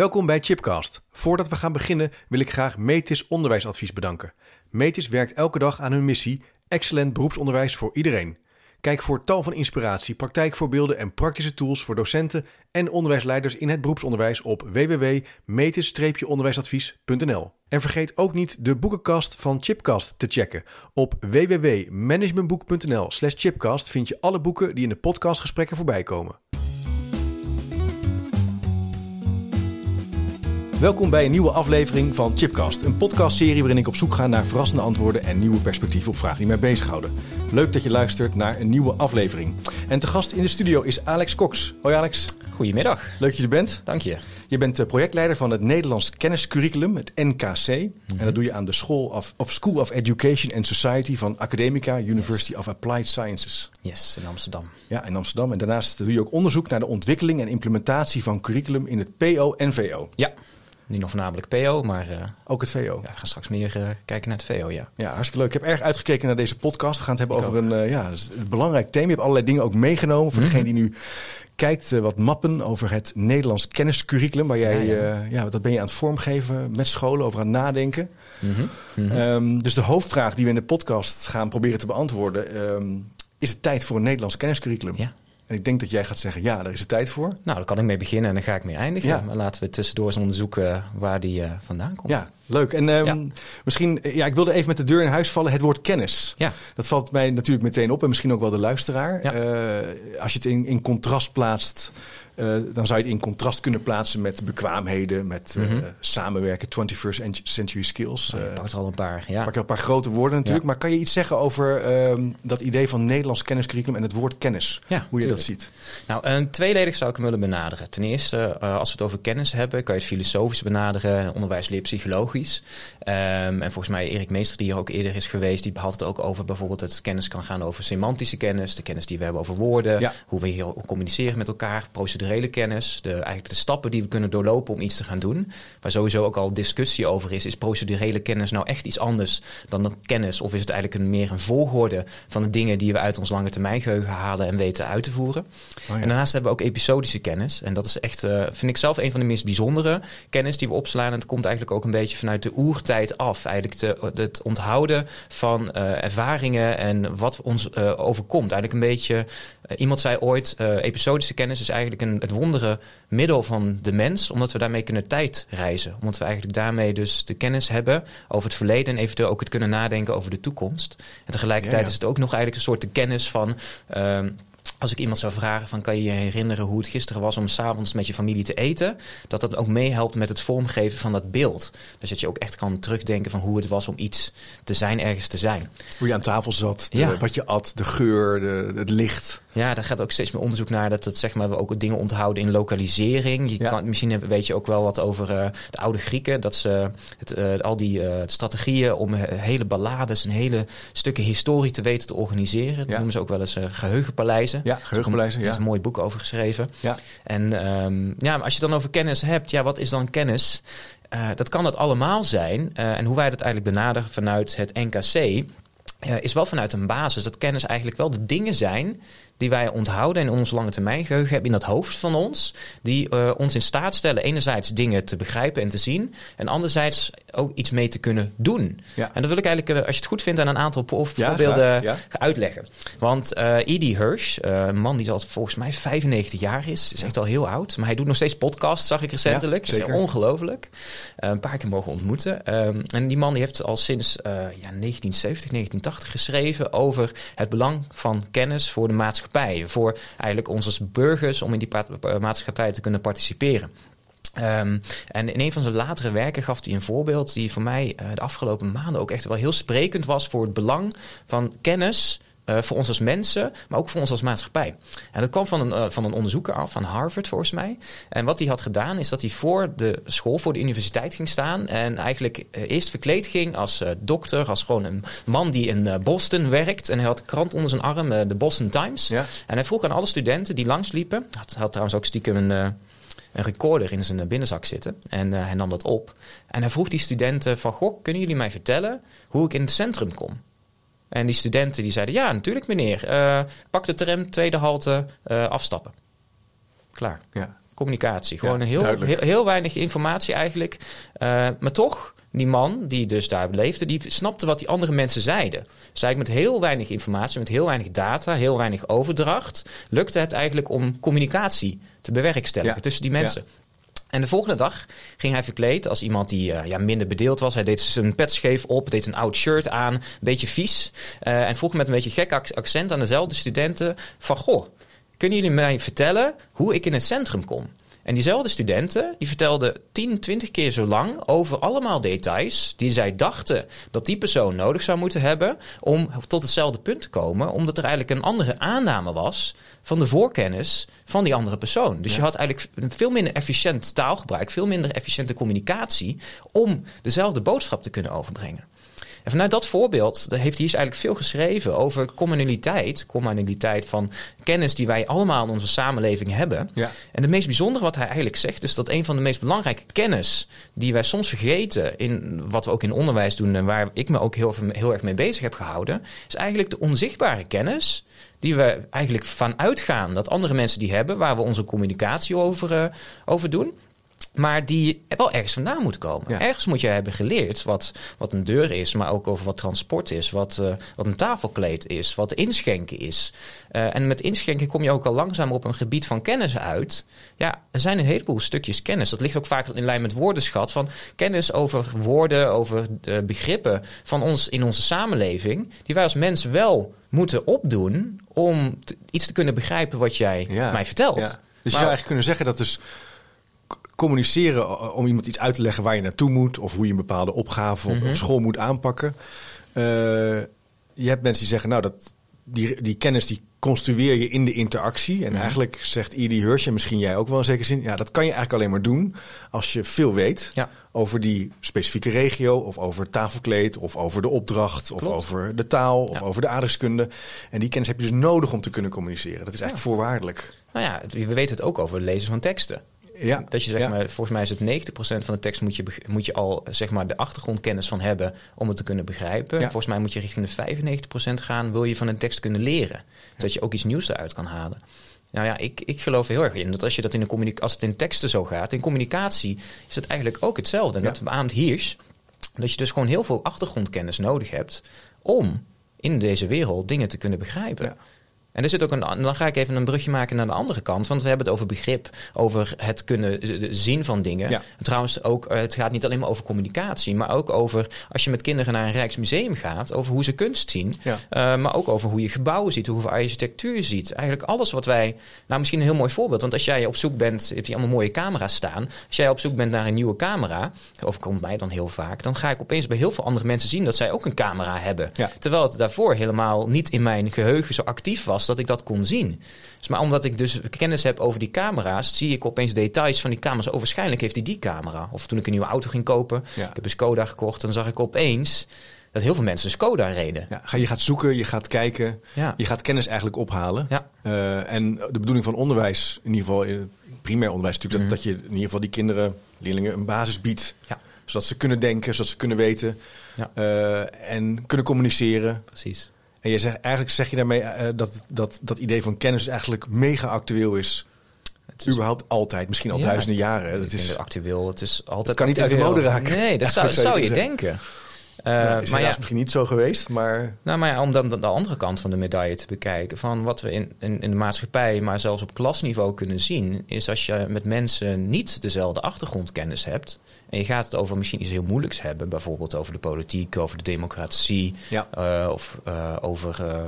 Welkom bij Chipcast. Voordat we gaan beginnen wil ik graag Metis Onderwijsadvies bedanken. Metis werkt elke dag aan hun missie: excellent beroepsonderwijs voor iedereen. Kijk voor tal van inspiratie, praktijkvoorbeelden en praktische tools voor docenten en onderwijsleiders in het beroepsonderwijs op www.metis-onderwijsadvies.nl. En vergeet ook niet de boekenkast van Chipcast te checken. Op www.managementboek.nl/chipcast vind je alle boeken die in de podcastgesprekken voorbij komen. Welkom bij een nieuwe aflevering van Chipcast, een podcastserie waarin ik op zoek ga naar verrassende antwoorden en nieuwe perspectieven op vragen die mij bezighouden. Leuk dat je luistert naar een nieuwe aflevering. En te gast in de studio is Alex Cox. Hoi Alex. Goedemiddag. Leuk dat je er bent. Dank je. Je bent eh, projectleider van het Nederlands Kenniscurriculum, het NKC. En dat doe je aan de School of, of School of Education and Society van Academica University of Applied Sciences. Yes, in Amsterdam. Ja, in Amsterdam. En daarnaast doe je ook onderzoek naar de ontwikkeling en implementatie van curriculum in het PO en VO. Ja, nu nog voornamelijk PO, maar uh, Ook het VO. ja, we gaan straks meer uh, kijken naar het VO, ja. Ja, hartstikke leuk. Ik heb erg uitgekeken naar deze podcast. We gaan het hebben Ik over een, eh, ja, dus een belangrijk thema. Je hebt allerlei dingen ook meegenomen. Voor Mhm. degene die nu kijkt, eh, wat mappen over het Nederlands kenniscurriculum. Waar jij, Ja, ja, ja. ja, dat ben je aan het vormgeven met scholen, over aan het nadenken. Mhm, mhm. Ehm, dus de hoofdvraag die we in de podcast gaan proberen te beantwoorden. ehm, is het tijd voor een Nederlands kenniscurriculum? ja. En ik denk dat jij gaat zeggen, ja, daar is het tijd voor. Nou, daar kan ik mee beginnen en dan ga ik mee eindigen. Ja. Maar laten we tussendoor eens onderzoeken waar die eh, vandaan komt. Ja, leuk. En ehm, Ja. misschien, eh, ja, ik wilde even met de deur in huis vallen. Het woord kennis. Ja. Dat valt mij natuurlijk meteen op en misschien ook wel de luisteraar. Ja. Eh, als je het in, in contrast plaatst, eh, dan zou je het in contrast kunnen plaatsen met bekwaamheden, met eh, Mhm. samenwerken, 21st century skills. Je pakt er al een paar, ja. pak je een paar grote woorden natuurlijk. Ja. Maar kan je iets zeggen over ehm, dat idee van Nederlands kenniscurriculum en het woord kennis? Ja, Hoe je dat ziet? Nou, een tweeledig zou ik hem willen benaderen. Ten eerste, als we het over kennis hebben, kan je het filosofisch benaderen, onderwijs leert psychologisch. Ehm, en volgens mij Erik Meester, die hier ook eerder is geweest, die had het ook over bijvoorbeeld het kennis kan gaan over semantische kennis, de kennis die we hebben over woorden, Ja. hoe we hier communiceren met elkaar, procedurele kennis, de, eigenlijk de stappen die we kunnen doorlopen om iets te gaan doen. Waar sowieso ook al discussie over is, is procedurele kennis nou echt iets anders dan de kennis? Of is het eigenlijk een, meer een volgorde van de dingen die we uit ons lange termijn geheugen halen en weten uit te voeren? Oh, ja. En daarnaast hebben we ook episodische kennis. En dat is echt, eh, vind ik zelf, een van de meest bijzondere kennis die we opslaan. En het komt eigenlijk ook een beetje vanuit de oertijd af. Eigenlijk de, het onthouden van eh, ervaringen en wat ons eh, overkomt. Eigenlijk een beetje, iemand zei ooit, episodische kennis is eigenlijk een, het wondere middel van de mens. Omdat we daarmee kunnen tijdreizen. Omdat we eigenlijk daarmee dus de kennis hebben over het verleden. En eventueel ook het kunnen nadenken over de toekomst. En tegelijkertijd Ja, ja. is het ook nog eigenlijk een soort de kennis van... ehm, als ik iemand zou vragen van kan je je herinneren hoe het gisteren was om s'avonds met je familie te eten, dat dat ook meehelpt met het vormgeven van dat beeld. Dus dat je ook echt kan terugdenken van hoe het was om iets te zijn, ergens te zijn. Hoe je aan tafel zat, de- Ja. wat je at, de geur, de, het licht. Ja, daar gaat ook steeds meer onderzoek naar dat het zeg maar we ook dingen onthouden in lokalisering. Je Ja. kan, misschien weet je ook wel wat over eh, de oude Grieken, dat ze het, eh, al die eh, strategieën om hele ballades en hele stukken historie te weten te organiseren. Dat Ja. noemen ze ook wel eens eh, geheugenpaleizen. Ja, geheugenpaleizen, Er is ja. een mooi boek over geschreven. Ja. En ehm, ja, maar als je het dan over kennis hebt, ja, wat is dan kennis? Eh, dat kan dat allemaal zijn. Eh, en hoe wij dat eigenlijk benaderen vanuit het NKC, eh, is wel vanuit een basis dat kennis eigenlijk wel de dingen zijn die wij onthouden en in ons lange termijn geheugen hebben in dat hoofd van ons, die eh, ons in staat stellen enerzijds dingen te begrijpen en te zien, en anderzijds ook iets mee te kunnen doen. Ja. En dat wil ik eigenlijk, eh, als je het goed vindt, aan een aantal Ja, voorbeelden ja. uitleggen. Want eh Edie Hirsch, eh, een man die al volgens mij 95 jaar is, is echt al heel oud. Maar hij doet nog steeds podcasts, zag ik recentelijk. Ja, dat is zeker. ongelooflijk. Eh, een paar keer mogen ontmoeten. Ehm, en die man die heeft al sinds eh, ja, 1970, 1980 geschreven over het belang van kennis voor de maatschappij. Voor eigenlijk ons als burgers om in die maatschappij te kunnen participeren. Ehm, en in een van zijn latere werken gaf hij een voorbeeld die voor mij eh, de afgelopen maanden ook echt wel heel sprekend was voor het belang van kennis eh, voor ons als mensen, maar ook voor ons als maatschappij. En dat kwam van een, eh, van een onderzoeker af, van Harvard volgens mij. En wat hij had gedaan, is dat hij voor de school, voor de universiteit ging staan. En eigenlijk eh, eerst verkleed ging als dokter, als gewoon een man die in Boston werkt. En hij had een krant onder zijn arm, de Boston Times. Ja. En hij vroeg aan alle studenten die langsliepen, had, had trouwens ook stiekem een, een recorder in zijn binnenzak zitten. En hij nam dat op. En hij vroeg die studenten van, goh, kunnen jullie mij vertellen hoe ik in het centrum kom? En die studenten die zeiden, ja, natuurlijk meneer. Eh, pak de tram, tweede halte, eh, afstappen. Klaar. Ja. communicatie. Gewoon een heel, heel, heel weinig informatie eigenlijk. Eh, maar toch, die man die dus daar leefde, die snapte wat die andere mensen zeiden. Dus eigenlijk met heel weinig informatie, met heel weinig data, heel weinig overdracht, lukte het eigenlijk om communicatie te bewerkstelligen Ja. tussen die mensen. En de volgende dag ging hij verkleed als iemand die eh, ja, minder bedeeld was. Hij deed zijn pet scheef op, deed een oud shirt aan, een beetje vies. eh, en vroeg met een beetje gek ac- accent aan dezelfde studenten van... Goh, kunnen jullie mij vertellen hoe ik in het centrum kom? En diezelfde studenten die vertelden 10, 20 keer zo lang over allemaal details die zij dachten dat die persoon nodig zou moeten hebben om tot hetzelfde punt te komen, omdat er eigenlijk een andere aanname was van de voorkennis van die andere persoon. Dus je had eigenlijk een veel minder efficiënt taalgebruik, veel minder efficiënte communicatie om dezelfde boodschap te kunnen overbrengen. En vanuit dat voorbeeld heeft hij dus eigenlijk veel geschreven over communaliteit. Communaliteit van kennis die wij allemaal in onze samenleving hebben. Ja. En het meest bijzondere wat hij eigenlijk zegt, is dat een van de meest belangrijke kennis die wij soms vergeten in wat we ook in onderwijs doen en waar ik me ook heel, heel erg mee bezig heb gehouden, is eigenlijk de onzichtbare kennis die we eigenlijk van uitgaan dat andere mensen die hebben, waar we onze communicatie over, eh, over doen. Maar die wel ergens vandaan moet komen. Ja. Ergens moet je hebben geleerd wat, wat een deur is, maar ook over wat transport is, wat, eh, wat een tafelkleed is, wat inschenken is. Eh, en met inschenken kom je ook al langzaam op een gebied van kennis uit. Ja, er zijn een heleboel stukjes kennis. Dat ligt ook vaak in lijn met woordenschat. Van kennis over woorden, over de begrippen van ons in onze samenleving. Die wij als mens wel moeten opdoen om te- iets te kunnen begrijpen wat jij Ja. mij vertelt. Ja. Dus je zou eigenlijk kunnen zeggen dat dus communiceren o- om iemand iets uit te leggen waar je naartoe moet of hoe je een bepaalde opgave op, Mhm. op school moet aanpakken. Eh, je hebt mensen die zeggen, nou dat die, die kennis die construeer je in de interactie. En Mhm. eigenlijk zegt E.D. Hirsch en misschien jij ook wel in zekere zin, ja dat kan je eigenlijk alleen maar doen als je veel weet Ja. over die specifieke regio of over het tafelkleed of over de opdracht of over de taal of Ja. over de aardrijkskunde. En die kennis heb je dus nodig om te kunnen communiceren. Dat is eigenlijk voorwaardelijk. Nou ja, we weten het ook over het lezen van teksten. Ja, Dat je zeg ja. maar, volgens mij is het 90% van de tekst moet je, moet je al zeg maar de achtergrondkennis van hebben om het te kunnen begrijpen. Ja. Volgens mij moet je richting de 95% gaan, wil je van een tekst kunnen leren. Dat je ook iets nieuws eruit kan halen. Nou ja, ik, ik geloof er heel erg in dat als, je dat in de als het in teksten zo gaat, in communicatie is het eigenlijk ook hetzelfde. En dat beaamt Hirsch, dat je dus gewoon heel veel achtergrondkennis nodig hebt om in deze wereld dingen te kunnen begrijpen. Ja. En er zit ook een, dan ga ik even een brugje maken naar de andere kant. Want we hebben het over begrip, over het kunnen z- zien van dingen. Ja. Trouwens, ook, eh, het gaat niet alleen maar over communicatie, maar ook over als je met kinderen naar een Rijksmuseum gaat, over hoe ze kunst zien. Ja. Eh, maar ook over hoe je gebouwen ziet, hoe je architectuur ziet. Eigenlijk alles wat wij. Nou, misschien een heel mooi voorbeeld. Want als jij op zoek bent, heb je allemaal mooie camera's staan. Als jij op zoek bent naar een nieuwe camera, of komt mij dan heel vaak, dan ga ik opeens bij heel veel andere mensen zien dat zij ook een camera hebben. Ja. Terwijl het daarvoor helemaal niet in mijn geheugen zo actief was dat ik dat kon zien. Dus maar omdat ik dus kennis heb over die camera's, zie ik opeens details van die camera's. Oh, waarschijnlijk heeft hij die camera. Of toen ik een nieuwe auto ging kopen, Ja. ik heb een Skoda gekocht, dan zag ik opeens dat heel veel mensen een Skoda reden. Ja, je gaat zoeken, je gaat kijken, Ja. je gaat kennis eigenlijk ophalen. Ja. Eh, en de bedoeling van onderwijs, in ieder geval in het primair onderwijs, is natuurlijk dat, dat je in ieder geval die kinderen, leerlingen, een basis biedt. Mhm. Ja. Zodat ze kunnen denken, zodat ze kunnen weten Ja. eh, en kunnen communiceren. Precies. En je zegt, eigenlijk zeg je daarmee eh, dat, dat dat idee van kennis eigenlijk mega actueel is. Het is Überhaupt altijd, misschien al Ja, duizenden jaren. Dat vind is, het actueel. Het is altijd. Het kan niet uit de mode raken. Nee, dat zou, je denken. Eh, nou, is maar ja, misschien niet zo geweest, maar nou, maar ja, om dan de, de andere kant van de medaille te bekijken, van wat we in, in, in de maatschappij, maar zelfs op klasniveau kunnen zien, is als je met mensen niet dezelfde achtergrondkennis hebt, en je gaat het over misschien iets heel moeilijks hebben, bijvoorbeeld over de politiek, over de democratie, ja. eh, of eh, over eh,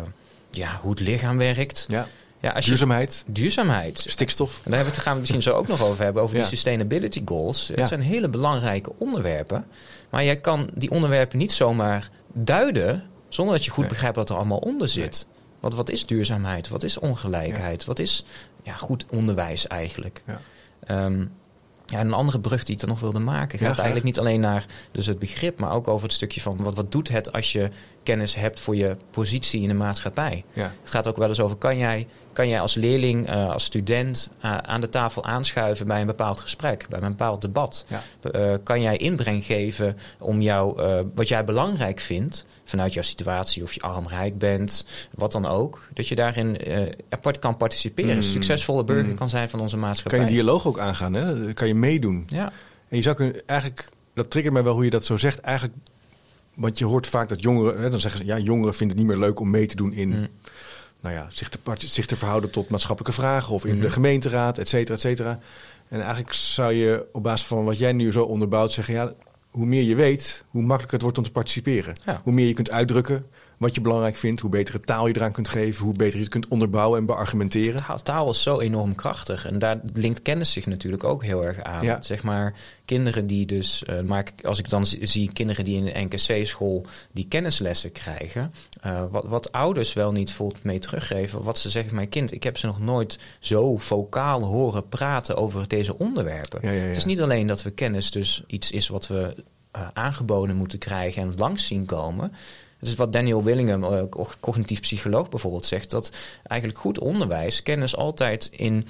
ja, hoe het lichaam werkt. ja. Ja, als je, Duurzaamheid, duurzaamheid. stikstof. En daar hebben we het, gaan we het misschien zo ook nog over hebben, over Ja. die sustainability goals. Ja. Het zijn hele belangrijke onderwerpen. Maar jij kan die onderwerpen niet zomaar duiden zonder dat je goed Nee. begrijpt wat er allemaal onder zit. Wat, wat is duurzaamheid? Wat is ongelijkheid? Wat is ja, goed onderwijs eigenlijk? Ja. Ehm, ja, en een andere brug die ik dan nog wilde maken gaat eigenlijk niet alleen naar dus het begrip, maar ook over het stukje van wat, wat doet het als je kennis hebt voor je positie in de maatschappij. Ja. Het gaat ook wel eens over, kan jij kan jij als leerling, uh, als student uh, aan de tafel aanschuiven bij een bepaald gesprek, bij een bepaald debat. Ja. Uh, kan jij inbreng geven om jou, wat jij belangrijk vindt vanuit jouw situatie, of je armrijk bent, wat dan ook, dat je daarin apart kan participeren. Mm. Succesvolle burger Mm. kan zijn van onze maatschappij. Kan je dialoog ook aangaan, hè? Dan kan je meedoen. Ja. En je zou kunnen, eigenlijk, dat triggert mij wel hoe je dat zo zegt. Eigenlijk, want je hoort vaak dat jongeren, hè, dan zeggen ze, ja, jongeren vinden het niet meer leuk om mee te doen in, Mm. nou ja, zich te, zich te verhouden tot maatschappelijke vragen of in de gemeenteraad, et cetera, et cetera. En eigenlijk zou je op basis van wat jij nu zo onderbouwt zeggen, ja, hoe meer je weet, hoe makkelijker het wordt om te participeren. Ja. Hoe meer je kunt uitdrukken wat je belangrijk vindt, hoe betere taal je eraan kunt geven, hoe beter je het kunt onderbouwen en beargumenteren. Taal, taal is zo enorm krachtig. En daar linkt kennis zich natuurlijk ook heel erg aan. Ja. Zeg maar, kinderen die dus... eh, maar als ik dan zie- kinderen die in een NKC-school die kennislessen krijgen... eh, wat, wat ouders wel niet voelt mee teruggeven. Wat ze zeggen, mijn kind, ik heb ze nog nooit zo vocaal horen praten over deze onderwerpen. Ja, ja, ja. Het is niet alleen dat we kennis dus iets is wat we eh, aangeboden moeten krijgen en langs zien komen. Het is wat Daniel Willingham, eh, co- cognitief psycholoog bijvoorbeeld, zegt. Dat eigenlijk goed onderwijs kennis altijd in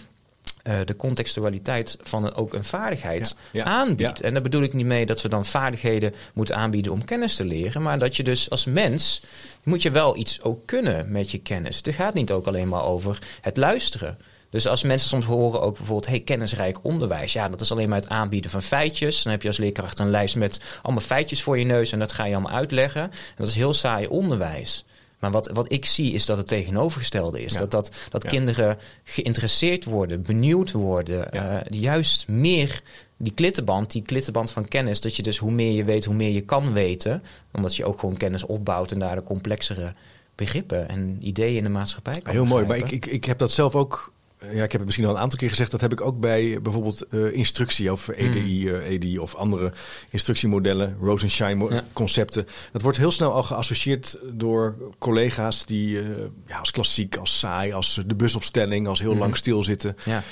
eh, de contextualiteit van een, ook een vaardigheid Ja, ja, aanbiedt. ja. En daar bedoel ik niet mee dat we dan vaardigheden moeten aanbieden om kennis te leren. Maar dat je dus als mens moet je wel iets ook kunnen met je kennis. Het gaat niet ook alleen maar over het luisteren. Dus als mensen soms horen ook bijvoorbeeld, hey, kennisrijk onderwijs. Ja, dat is alleen maar het aanbieden van feitjes. Dan heb je als leerkracht een lijst met allemaal feitjes voor je neus en dat ga je allemaal uitleggen. En dat is heel saai onderwijs. Maar wat, wat ik zie is dat het tegenovergestelde is. Ja. Dat, dat, dat Ja. kinderen geïnteresseerd worden, benieuwd worden. Ja. eh, juist meer die klittenband, die klittenband van kennis. Dat je dus hoe meer je weet, hoe meer je kan weten. Omdat je ook gewoon kennis opbouwt en daar de complexere begrippen en ideeën in de maatschappij kan Heel mooi, maar ik, ik, ik heb dat zelf ook. Ja, ik heb het misschien al een aantal keer gezegd. Dat heb ik ook bij bijvoorbeeld eh, instructie of EDI, eh, EDI of andere instructiemodellen, Rosenshine mo- Ja. concepten. Dat wordt heel snel al geassocieerd door collega's die eh, ja, als klassiek, als saai, als de busopstelling, als heel Mhm. lang stilzitten. Ja.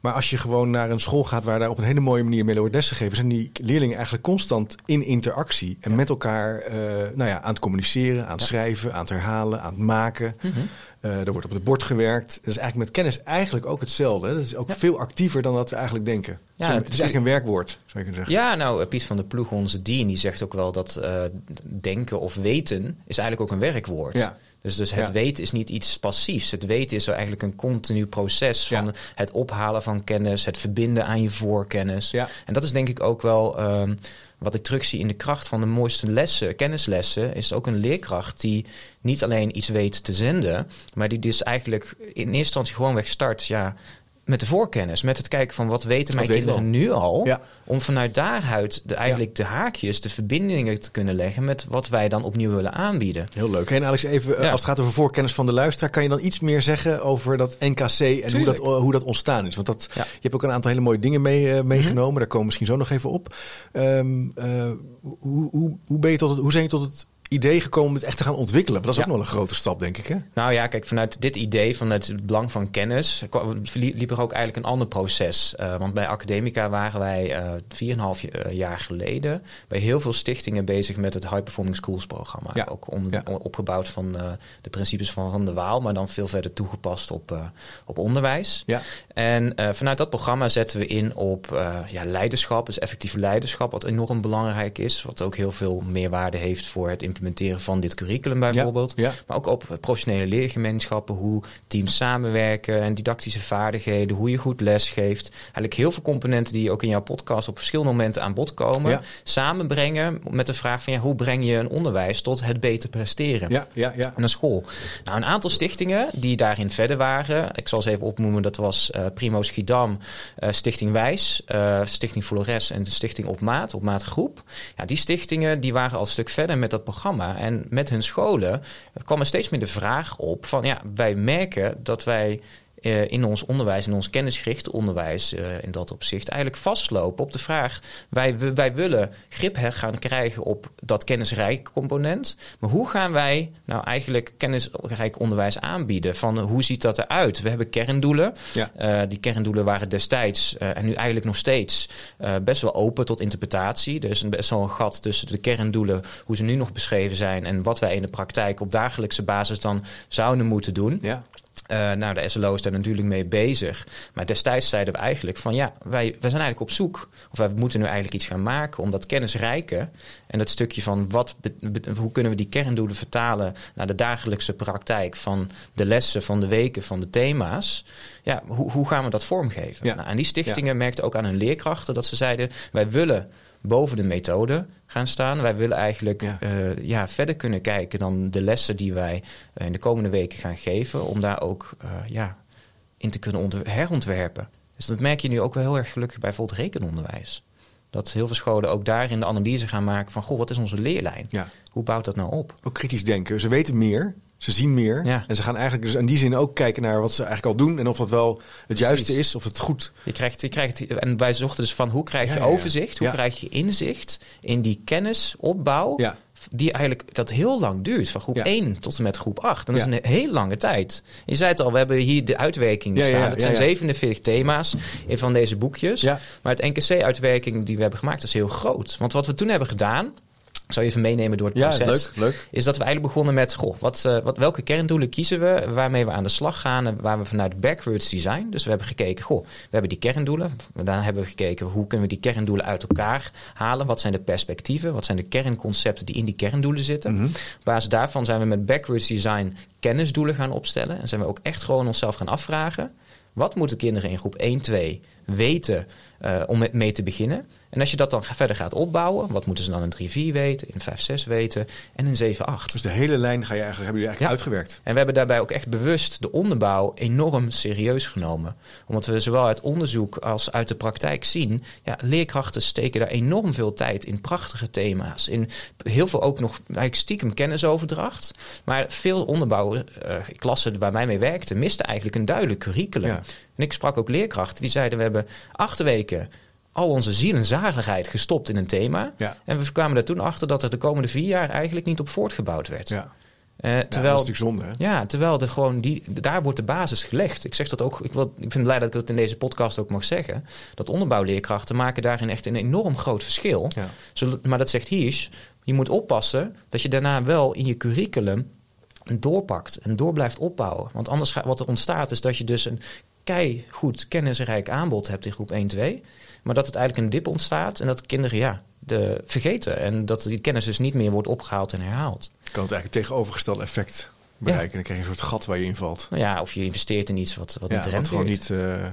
Maar als je gewoon naar een school gaat waar daar op een hele mooie manier mee wordt lesgegeven, zijn die leerlingen eigenlijk constant in interactie en met elkaar eh, nou ja, aan het communiceren, aan het Ja. schrijven, aan het herhalen, aan het maken. Mhm. Eh, er wordt op het bord gewerkt. Dat is eigenlijk met kennis eigenlijk ook hetzelfde. hè. Dat is ook Ja. veel actiever dan dat we eigenlijk denken. Ja, het, het is eigenlijk een werkwoord, zou je kunnen zeggen. Ja, nou, Piet van der Ploeg, onze dean, die zegt ook wel dat eh, denken of weten is eigenlijk ook een werkwoord. Ja. Dus, dus het Ja. weten is niet iets passiefs. Het weten is eigenlijk een continu proces van Ja. het ophalen van kennis, het verbinden aan je voorkennis. Ja. En dat is denk ik ook wel ehm, wat ik terugzie in de kracht van de mooiste lessen, kennislessen. Is ook een leerkracht die niet alleen iets weet te zenden, maar die dus eigenlijk in eerste instantie gewoon weg start. Ja, met de voorkennis, met het kijken van wat weten mijn Wat kinderen nu al. Ja. Om vanuit daaruit de, eigenlijk de haakjes, de verbindingen te kunnen leggen met wat wij dan opnieuw willen aanbieden. Heel leuk. En Alex, even, eh, Ja. als het gaat over voorkennis van de luisteraar, kan je dan iets meer zeggen over dat NKC en hoe dat, hoe dat ontstaan is? Want dat. Mhm. je hebt ook een aantal hele mooie dingen mee, eh, meegenomen. Daar komen we misschien zo nog even op. Ehm, eh, hoe, hoe, hoe, ben je tot het, hoe zijn je tot het idee gekomen om het echt te gaan ontwikkelen? Want dat is Ja. ook nog wel een grote stap, denk ik. Hè? Nou ja, kijk, vanuit dit idee, vanuit het belang van kennis, liep er ook eigenlijk een ander proces. Eh, want bij Academica waren wij eh 4,5 ja- eh, jaar geleden bij heel veel stichtingen bezig met het High Performing Schools programma. Ja. Ook om, Ja. om- opgebouwd van de principes van Van de Waal, maar dan veel verder toegepast op, op onderwijs. Ja. En eh, vanuit dat programma zetten we in op eh, ja, leiderschap, dus effectief leiderschap, wat enorm belangrijk is. Wat ook heel veel meerwaarde heeft voor het implementeren van dit curriculum bijvoorbeeld. Ja. Maar ook op professionele leergemeenschappen, hoe teams samenwerken en didactische vaardigheden, hoe je goed lesgeeft. Eigenlijk heel veel componenten die ook in jouw podcast op verschillende momenten aan bod komen. Samenbrengen met de vraag van ja, hoe breng je een onderwijs tot het beter presteren? Ja, ja, ja. aan een school. Nou, een aantal stichtingen die daarin verder waren. Ik zal ze even opnoemen. Dat was eh, Primo Schiedam, eh, Stichting Wijs, eh, Stichting Flores en de Stichting Op Maat, Op Maat Groep. Ja, die stichtingen die waren al een stuk verder met dat programma. En met hun scholen kwam er steeds meer de vraag op van ja, wij merken dat wij eh, in ons onderwijs, in ons kennisgericht onderwijs eh, in dat opzicht, eigenlijk vastlopen op de vraag: wij, wij willen grip gaan krijgen op dat kennisrijk component. Maar hoe gaan wij nou eigenlijk kennisrijk onderwijs aanbieden? Van hoe ziet dat eruit? We hebben kerndoelen. Ja. Eh, die kerndoelen waren destijds en nu eigenlijk nog steeds best wel open tot interpretatie. Er is een best wel een gat tussen de kerndoelen, hoe ze nu nog beschreven zijn, en wat wij in de praktijk op dagelijkse basis dan zouden moeten doen. ja. Uh, nou, de SLO is daar natuurlijk mee bezig. Maar destijds zeiden we eigenlijk van ja, wij, wij zijn eigenlijk op zoek. Of wij moeten nu eigenlijk iets gaan maken om dat kennisrijke en dat stukje van wat, hoe kunnen we die kerndoelen vertalen naar de dagelijkse praktijk van de lessen, van de weken, van de thema's. Ja, hoe, hoe gaan we dat vormgeven? Ja. Nou, en die stichtingen ja. merkten ook aan hun leerkrachten dat ze zeiden: wij willen boven de methode gaan staan. Wij willen eigenlijk ja. Uh, ja. verder kunnen kijken dan de lessen die wij uh, in de komende weken gaan geven. Om daar ook uh, ja, in te kunnen herontwerpen. Dus dat merk je nu ook wel heel erg gelukkig bij bijvoorbeeld rekenonderwijs. Dat heel veel scholen ook daarin de analyse gaan maken van... goh, wat is onze leerlijn? Ja. Hoe bouwt dat nou op? Ook kritisch denken. Ze weten meer, ze zien meer. Ja. En ze gaan eigenlijk dus in die zin ook kijken naar wat ze eigenlijk al doen. En of dat wel het Precies. juiste is, of het goed... Je krijgt, je krijgt, en wij zochten dus van hoe krijg je Ja, overzicht? Hoe krijg je inzicht in die kennisopbouw... Ja. die eigenlijk dat heel lang duurt. Van groep Ja. 1 tot en met groep 8. Dat Ja. is een hele lange tijd. Je zei het al, we hebben hier de uitwerking Ja, staan. dat ja, zijn ja. 47 thema's in van deze boekjes. Ja. Maar het NKC-uitwerking die we hebben gemaakt is heel groot. Want wat we toen hebben gedaan... Zal je even meenemen door het Ja, proces leuk, leuk. is dat we eigenlijk begonnen met, goh, wat, eh, wat, welke kerndoelen kiezen we, waarmee we aan de slag gaan en waar we vanuit backwards design. Dus we hebben gekeken, goh, we hebben die kerndoelen. Daarna hebben we gekeken, hoe kunnen we die kerndoelen uit elkaar halen? Wat zijn de perspectieven? Wat zijn de kernconcepten die in die kerndoelen zitten? Mhm. Op basis daarvan zijn we met backwards design kennisdoelen gaan opstellen. En zijn we ook echt gewoon onszelf gaan afvragen, wat moeten kinderen in groep 1, 2 weten eh, om mee te beginnen? En als je dat dan verder gaat opbouwen, wat moeten ze dan in 3, 4 weten, in 5, 6 weten en in 7, 8? Dus de hele lijn ga je eigenlijk, hebben jullie eigenlijk Ja. uitgewerkt. En we hebben daarbij ook echt bewust de onderbouw enorm serieus genomen. Omdat we zowel uit onderzoek als uit de praktijk zien... Ja, leerkrachten steken daar enorm veel tijd in prachtige thema's. In heel veel ook nog eigenlijk stiekem kennisoverdracht. Maar veel onderbouw, eh, klassen waar mij mee werkte... misten eigenlijk een duidelijk curriculum. Ja. En ik sprak ook leerkrachten die zeiden... we hebben acht weken al onze ziel en zaligheid gestopt in een thema... Ja. En we kwamen er toen achter dat er de komende vier jaar eigenlijk niet op voortgebouwd werd. Ja. Eh, Ja, terwijl, dat is natuurlijk zonde. Hè? ja, terwijl er gewoon die, daar wordt de basis gelegd. Ik zeg dat ook. Ik, wil, ik ben blij dat ik dat in deze podcast ook mag zeggen. Dat onderbouwleerkrachten maken daarin echt een enorm groot verschil. Ja. Zodat, maar dat zegt Hirsch, je moet oppassen dat je daarna wel in je curriculum doorpakt en door blijft opbouwen. Want anders gaat, wat er ontstaat is dat je dus een kei goed kennisrijk aanbod hebt in groep 1, 2. Maar dat het eigenlijk een dip ontstaat en dat kinderen ja, de, vergeten. En dat die kennis dus niet meer wordt opgehaald en herhaald. Je kan het eigenlijk tegenovergestelde effect bereiken. En dan krijg je een soort gat waar je invalt. Nou ja, of je investeert in iets wat, wat Ja, niet gewoon niet... eh,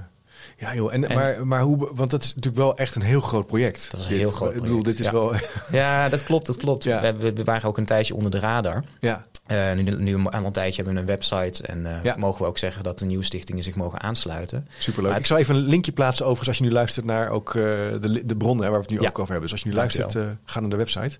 ja, joh. En, En- maar, maar hoe... Want dat is natuurlijk wel echt een heel groot project. Dat was een Dit. heel groot Ik bedoel, project, dit is ja. wel... Ja, dat klopt, dat klopt. Ja. We, we waren ook een tijdje onder de radar. ja, Eh, nu, nu een aantal tijdje hebben we een website en eh, Ja. mogen we ook zeggen dat de nieuwe stichtingen zich mogen aansluiten. superleuk. Maar Ik zal even een linkje plaatsen overigens als je nu luistert naar ook eh, de, de bronnen hè, waar we het nu Ja. ook over hebben. Dus als je nu luistert, ga naar de website.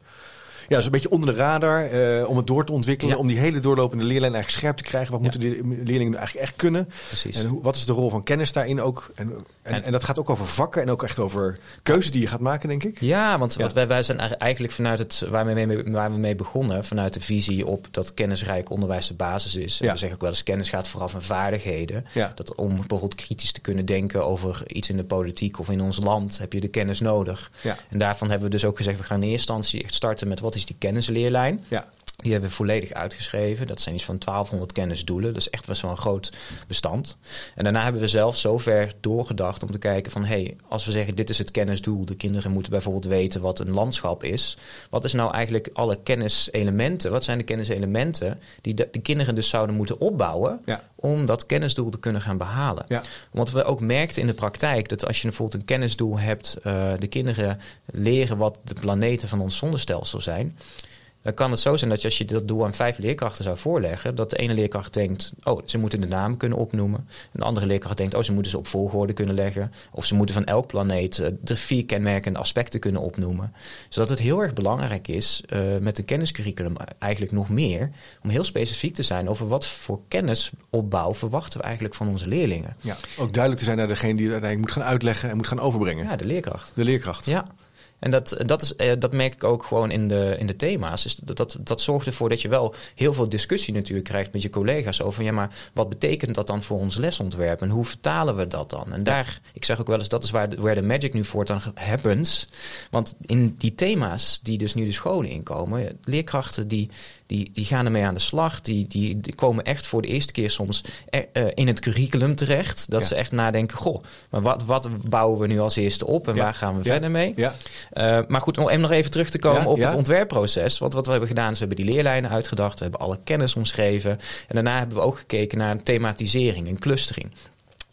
Ja, dus een beetje onder de radar eh, om het door te ontwikkelen. Om die hele doorlopende leerlijn eigenlijk scherp te krijgen. Wat moeten die leerlingen eigenlijk echt kunnen? Precies. En hoe, wat is de rol van kennis daarin ook? En, en, en, En- dat gaat ook over vakken en ook echt over keuzes die je gaat maken, denk ik. Ja, want. Wat wij, wij zijn eigenlijk vanuit het waar we, mee, waar we mee begonnen, vanuit de visie op dat kennisrijk onderwijs de basis is. En Ja. we zeggen ook wel eens, kennis gaat vooraf van vaardigheden. Ja. Dat om bijvoorbeeld kritisch te kunnen denken over iets in de politiek of in ons land, heb je de kennis nodig. Ja. En daarvan hebben we dus ook gezegd, we gaan in eerste instantie echt starten met wat is die kennisleerlijn. Ja. Die hebben we volledig uitgeschreven. Dat zijn iets van 1200 kennisdoelen. Dat is echt best wel een groot bestand. En daarna hebben we zelf zover doorgedacht om te kijken van... hé, hey, als we zeggen dit is het kennisdoel... de kinderen moeten bijvoorbeeld weten wat een landschap is... wat is nou eigenlijk alle kenniselementen? Wat zijn de kenniselementen die de, de kinderen dus zouden moeten opbouwen... Ja. om dat kennisdoel te kunnen gaan behalen? Ja. Want we ook merkten in de praktijk dat als je bijvoorbeeld een kennisdoel hebt... eh, de kinderen leren wat de planeten van ons zonnestelsel zijn... Dan kan het zo zijn dat je, als je dat doel aan vijf leerkrachten zou voorleggen, dat de ene leerkracht denkt, oh, ze moeten de naam kunnen opnoemen. En de andere leerkracht denkt, oh, ze moeten ze op volgorde kunnen leggen. Of ze moeten van elk planeet eh, de vier kenmerkende aspecten kunnen opnoemen. Zodat het heel erg belangrijk is, eh, met een kenniscurriculum eigenlijk nog meer, om heel specifiek te zijn over wat voor kennisopbouw verwachten we eigenlijk van onze leerlingen. Ja. Ook duidelijk te zijn naar degene die het uiteindelijk moet gaan uitleggen en moet gaan overbrengen. Ja, de leerkracht. De leerkracht. Ja. En dat, dat, is, eh, dat merk ik ook gewoon in de, in de thema's. Dat, dat, dat zorgt ervoor dat je wel heel veel discussie natuurlijk krijgt met je collega's over... ja, maar wat betekent dat dan voor ons lesontwerp en hoe vertalen we dat dan? En daar, ik zeg ook wel eens, dat is waar de, where the magic nu voortaan happens. Want in die thema's die dus nu de scholen inkomen... leerkrachten die, die, die gaan ermee aan de slag. Die, die, die komen echt voor de eerste keer soms er, uh, in het curriculum terecht. Dat Ja. ze echt nadenken, goh, maar wat, wat bouwen we nu als eerste op en Ja. waar gaan we Ja. verder mee? Ja. Uh, maar goed, om nog even terug te komen op het ontwerpproces. Want wat we hebben gedaan is, we hebben die leerlijnen uitgedacht. We hebben alle kennis omschreven. En daarna hebben we ook gekeken naar een thematisering, een clustering.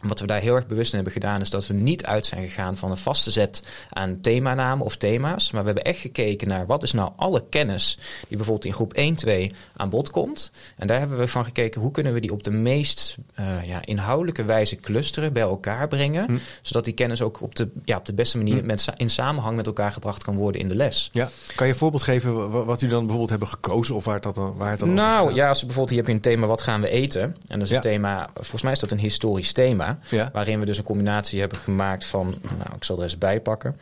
Wat we daar heel erg bewust in hebben gedaan, is dat we niet uit zijn gegaan van een vaste set aan themanamen of thema's. Maar we hebben echt gekeken naar wat is nou alle kennis die bijvoorbeeld in groep 1, 2 aan bod komt. En daar hebben we van gekeken hoe kunnen we die op de meest uh, ja, inhoudelijke wijze clusteren, bij elkaar brengen. Hm. Zodat die kennis ook op de, ja, op de beste manier Hm. met, in samenhang met elkaar gebracht kan worden in de les. Ja. Kan je een voorbeeld geven wa- wat jullie dan bijvoorbeeld hebben gekozen of waar het, dat dan, waar het dan Nou ja, als je bijvoorbeeld hier heb je een thema wat gaan we eten. En dat is Ja. een thema, volgens mij is dat een historisch thema. Ja. Waarin we dus een combinatie hebben gemaakt van, nou ik zal er eens bij pakken.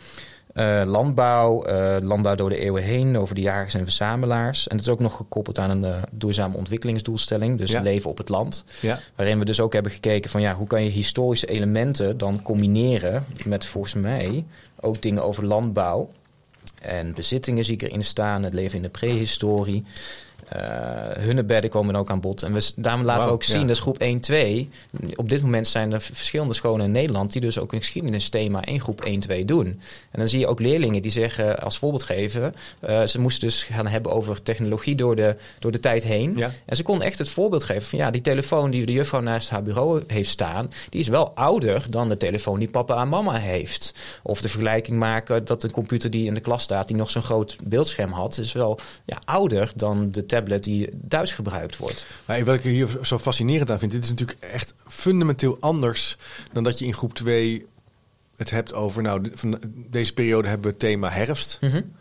Eh, landbouw, eh, landbouw door de eeuwen heen, over de jagers en verzamelaars. En het is ook nog gekoppeld aan een eh, duurzame ontwikkelingsdoelstelling, dus Ja. leven op het land. Ja. Waarin we dus ook hebben gekeken van ja, hoe kan je historische elementen dan combineren met volgens mij ook dingen over landbouw. En bezittingen zie ik erin staan, het leven in de prehistorie. Uh, hunnebedden komen ook aan bod. En we, daarom laten we ook zien, ja. dat is groep 1, 2. Op dit moment zijn er verschillende scholen in Nederland... die dus ook een geschiedenisthema in groep 1, 2 doen. En dan zie je ook leerlingen die zeggen, als voorbeeld geven... Uh, ze moesten dus gaan hebben over technologie door de, door de tijd heen. Ja. En ze konden echt het voorbeeld geven van... ja, die telefoon die de juffrouw naast haar bureau heeft staan... die is wel ouder dan de telefoon die papa en mama heeft. Of de vergelijking maken dat een computer die in de klas staat... die nog zo'n groot beeldscherm had... is wel ja, ouder dan de tablet die thuis gebruikt wordt. Maar wat ik hier zo fascinerend aan vind, dit is natuurlijk echt fundamenteel anders dan dat je in groep 2 het hebt over, nou, van deze periode hebben we het thema herfst. Mm -hmm.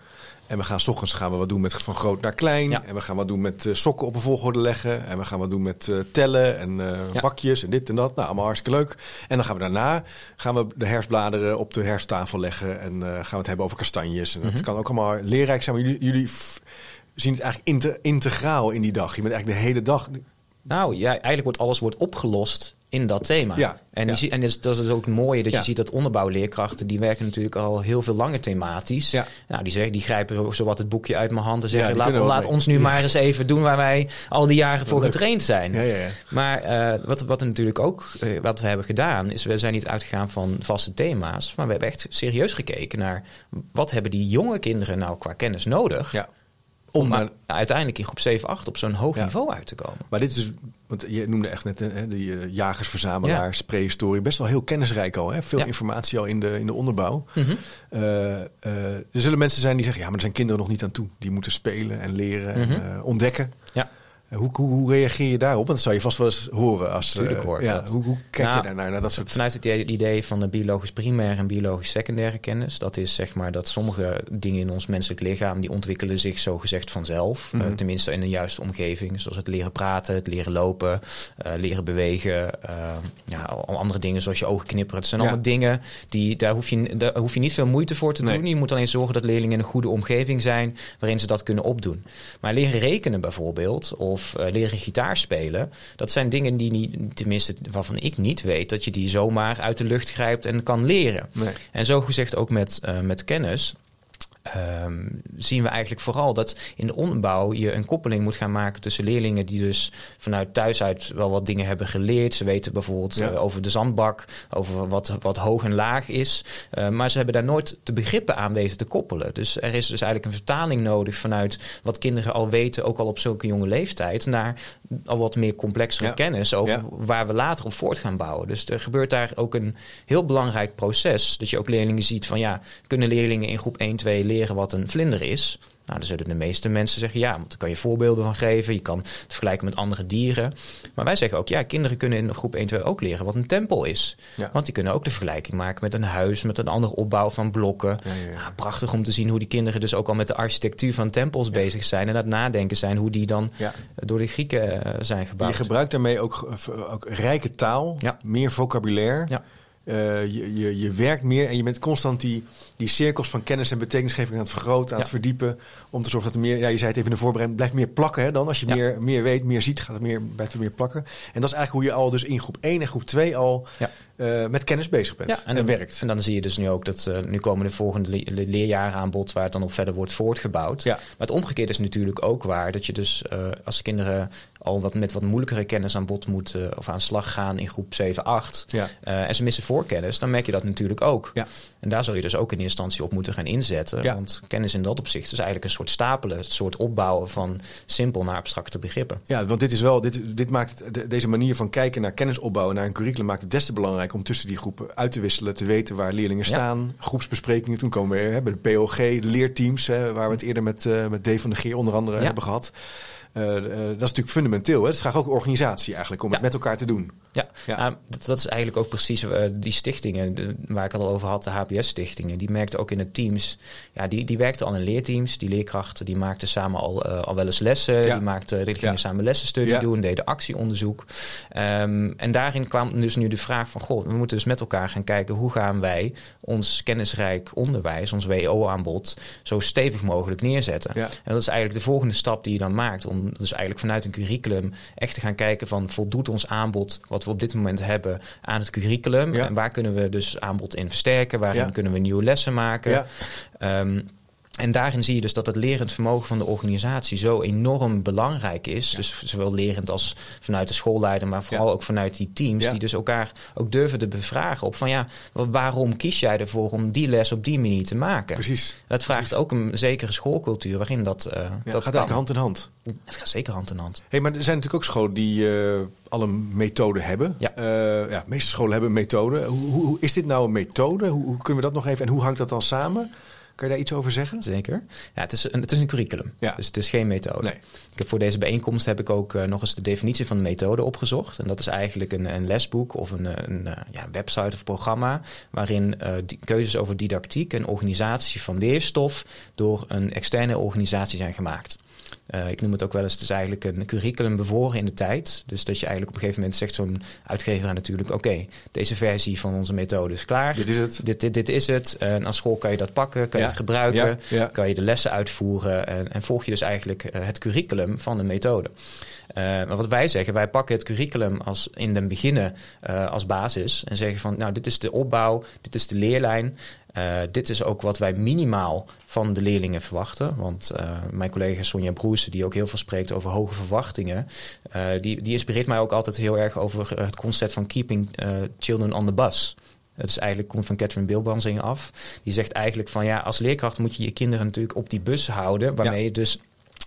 En we gaan s ochtends gaan we wat doen met van groot naar klein. Ja. En we gaan wat doen met uh, sokken op een volgorde leggen. En we gaan wat doen met uh, tellen en uh, ja. bakjes en dit en dat. Nou, allemaal hartstikke leuk. En dan gaan we daarna gaan we de herfstbladeren op de herfsttafel leggen. En gaan we het hebben over kastanjes. En Mhm. mm -hmm. kan ook allemaal leerrijk zijn. Maar jullie, jullie zien het eigenlijk inter, integraal in die dag. Je bent eigenlijk de hele dag. Nou ja, eigenlijk wordt alles wordt opgelost in dat thema. Ja, en, ja. je ziet, en dat is, dat is ook het mooie dat Ja. je ziet dat onderbouwleerkrachten die werken natuurlijk al heel veel langer thematisch. Ja. Nou, die, zeggen, die grijpen zowat het boekje uit mijn hand en zeggen: laat, ons nu maar eens even doen waar wij al die jaren voor leuk. getraind zijn. Ja, ja, ja. Maar eh, wat, wat natuurlijk ook eh, wat we hebben gedaan, is we zijn niet uitgegaan van vaste thema's, maar we hebben echt serieus gekeken naar wat hebben die jonge kinderen nou qua kennis nodig. Ja. Om maar naar- uiteindelijk in groep 7, 8 op zo'n hoog Ja. niveau uit te komen. Maar dit is dus, want je noemde echt net hè, die uh, jagers-verzamelaars, prehistorie. Best wel heel kennisrijk al. Hè? Veel Ja. informatie al in de, in de onderbouw. Mhm. Uh, uh, er zullen mensen zijn die zeggen, ja, maar er zijn kinderen nog niet aan toe. Die moeten spelen en leren Mhm. en uh, ontdekken. Ja. Uh, hoe, hoe, hoe reageer je daarop? Want dat zou je vast wel eens horen. Als, Tuurlijk hoor ik ja. Hoe, hoe kijk Nou, je daarnaar? Naar dat soort... Vanuit het idee van de biologisch primaire en biologisch secundaire kennis. Dat is zeg maar dat sommige dingen in ons menselijk lichaam... die ontwikkelen zich zo gezegd vanzelf. Mhm. Uh, tenminste in een juiste omgeving. Zoals het leren praten, het leren lopen, uh, leren bewegen. uh, ja, al andere dingen zoals je ogen knipperen. Het zijn Ja. allemaal dingen, die, daar, hoef je, daar hoef je niet veel moeite voor te Nee. doen. Je moet alleen zorgen dat leerlingen in een goede omgeving zijn... waarin ze dat kunnen opdoen. Maar leren rekenen bijvoorbeeld, of uh, leren gitaar spelen... dat zijn dingen die niet, tenminste waarvan ik niet weet... dat je die zomaar uit de lucht grijpt en kan leren. Nee. En zo gezegd ook met, uh, met kennis... Um, zien we eigenlijk vooral dat in de onderbouw je een koppeling moet gaan maken tussen leerlingen die dus vanuit thuis uit wel wat dingen hebben geleerd. Ze weten bijvoorbeeld Ja. uh, over de zandbak, over wat, wat hoog en laag is. Uh, maar ze hebben daar nooit de begrippen aan weten te koppelen. Dus er is dus eigenlijk een vertaling nodig vanuit wat kinderen al weten, ook al op zulke jonge leeftijd, naar al wat meer complexere Ja. kennis over Ja. waar we later op voort gaan bouwen. Dus er gebeurt daar ook een heel belangrijk proces. Dat je ook leerlingen ziet van ja, kunnen leerlingen in groep 1, 2 leren wat een vlinder is? Nou, dan zullen de meeste mensen zeggen ja, want daar kan je voorbeelden van geven. Je kan het vergelijken met andere dieren. Maar wij zeggen ook ja, kinderen kunnen in groep 1, 2 ook leren wat een tempel is. Ja. Want die kunnen ook de vergelijking maken met een huis, met een andere opbouw van blokken. Ja. Nou, prachtig om te zien hoe die kinderen dus ook al met de architectuur van tempels bezig zijn. En aan het nadenken zijn hoe die dan Ja. door de Grieken eh, zijn Je gebouwd. gebruikt daarmee ook, ook rijke taal, Ja. meer vocabulaire. Ja. Eh, je, je, je werkt meer en je bent constant die, die cirkels van kennis en betekenisgeving aan het vergroten, aan het verdiepen. Om te zorgen dat er meer, ja, je zei het even in de voorbereiding, blijft meer plakken hè, dan. Als je meer, meer weet, meer ziet, gaat het meer, blijft er meer plakken. En dat is eigenlijk hoe je al dus in groep 1 en groep 2 al uh, met kennis bezig bent en, en, werkt. En dan zie je dus nu ook dat uh, nu komen de volgende le leerjaren aan bod waar het dan op verder wordt voortgebouwd. Maar het omgekeerde is natuurlijk ook waar dat je dus uh, als kinderen al wat met wat moeilijkere kennis aan bod moeten of aan slag gaan in groep 7, 8. Ja. Uh, en ze missen voorkennis, dan merk je dat natuurlijk ook. Ja. En daar zou je dus ook in instantie op moeten gaan inzetten. Ja. Want kennis in dat opzicht is eigenlijk een soort stapelen, een soort opbouwen van simpel naar abstracte begrippen. Ja, want dit is wel, dit, dit maakt deze manier van kijken naar kennis opbouwen, naar een curriculum, maakt het des te belangrijk om tussen die groepen uit te wisselen, te weten waar leerlingen staan. Groepsbesprekingen, toen komen we weer hebben de POG, leerteams, hè, waar we het eerder met, uh, met Dave van de Geer onder andere hebben gehad. Uh, uh, dat is natuurlijk fundamenteel. Hè? Het vraagt ook organisatie eigenlijk om het met elkaar te doen. Ja, ja. Nou, dat, dat, is eigenlijk ook precies uh, die stichtingen de, waar ik het al over had, de HPS-stichtingen. Die merkten ook in de teams, ja, die, die werkten al in leerteams. Die leerkrachten die maakten samen al, al wel eens lessen. Die, maakten, die gingen samen lessenstudie doen, deden actieonderzoek. Um, en daarin kwam dus nu de vraag van, goh, we moeten dus met elkaar gaan kijken hoe gaan wij ons kennisrijk onderwijs, ons WO-aanbod, zo stevig mogelijk neerzetten. En dat is eigenlijk de volgende stap die je dan maakt om dus eigenlijk vanuit een curriculum echt te gaan kijken van voldoet ons aanbod wat we op dit moment hebben aan het curriculum. En waar kunnen we dus aanbod in versterken? Waarin kunnen we nieuwe lessen maken? Um, en daarin zie je dus dat het lerend vermogen van de organisatie zo enorm belangrijk is. Dus zowel lerend als vanuit de schoolleider, maar vooral ook vanuit die teams. Die dus elkaar ook durven te bevragen op van ja, waarom kies jij ervoor om die les op die manier te maken? Precies. Dat vraagt ook een zekere schoolcultuur waarin dat. Uh, dat gaat eigenlijk hand in hand. Het gaat zeker hand in hand. Hey, maar er zijn natuurlijk ook scholen die uh, al een methode hebben. Ja. Uh, ja, de meeste scholen hebben een methode. Hoe, hoe, is dit nou een methode? Hoe, hoe kunnen we dat nog even en hoe hangt dat dan samen? Kan je daar iets over zeggen? Zeker. Ja, het, is een, het is een curriculum, ja. dus het is geen methode. Nee. Ik heb voor deze bijeenkomst heb ik ook uh, nog eens de definitie van de methode opgezocht. En dat is eigenlijk een, een lesboek of een, een, een ja, website of programma... waarin die keuzes over didactiek en organisatie van leerstof... door een externe organisatie zijn gemaakt. Uh, ik noem het ook wel eens, het is eigenlijk een curriculum bevoren in de tijd. Dus dat je eigenlijk op een gegeven moment zegt zo'n uitgever natuurlijk... oké, deze versie van onze methode is klaar. Dit is het. Dit, dit, dit is het. En als school kan je dat pakken, kan je het gebruiken... Ja, kan je de lessen uitvoeren... En, en volg je dus eigenlijk uh, het curriculum van de methode. Uh, maar wat wij zeggen, wij pakken het curriculum als in den beginnen als basis... en zeggen van, nou, dit is de opbouw, dit is de leerlijn... Uh, dit is ook wat wij minimaal van de leerlingen verwachten. Want uh, mijn collega Sonja Broes, die ook heel veel spreekt over hoge verwachtingen, uh, die, die inspireert mij ook altijd heel erg over het concept van keeping children on the bus. Het is eigenlijk komt van Catherine Bilbansing af. Die zegt eigenlijk van ja, als leerkracht moet je je kinderen natuurlijk op die bus houden, waarmee je dus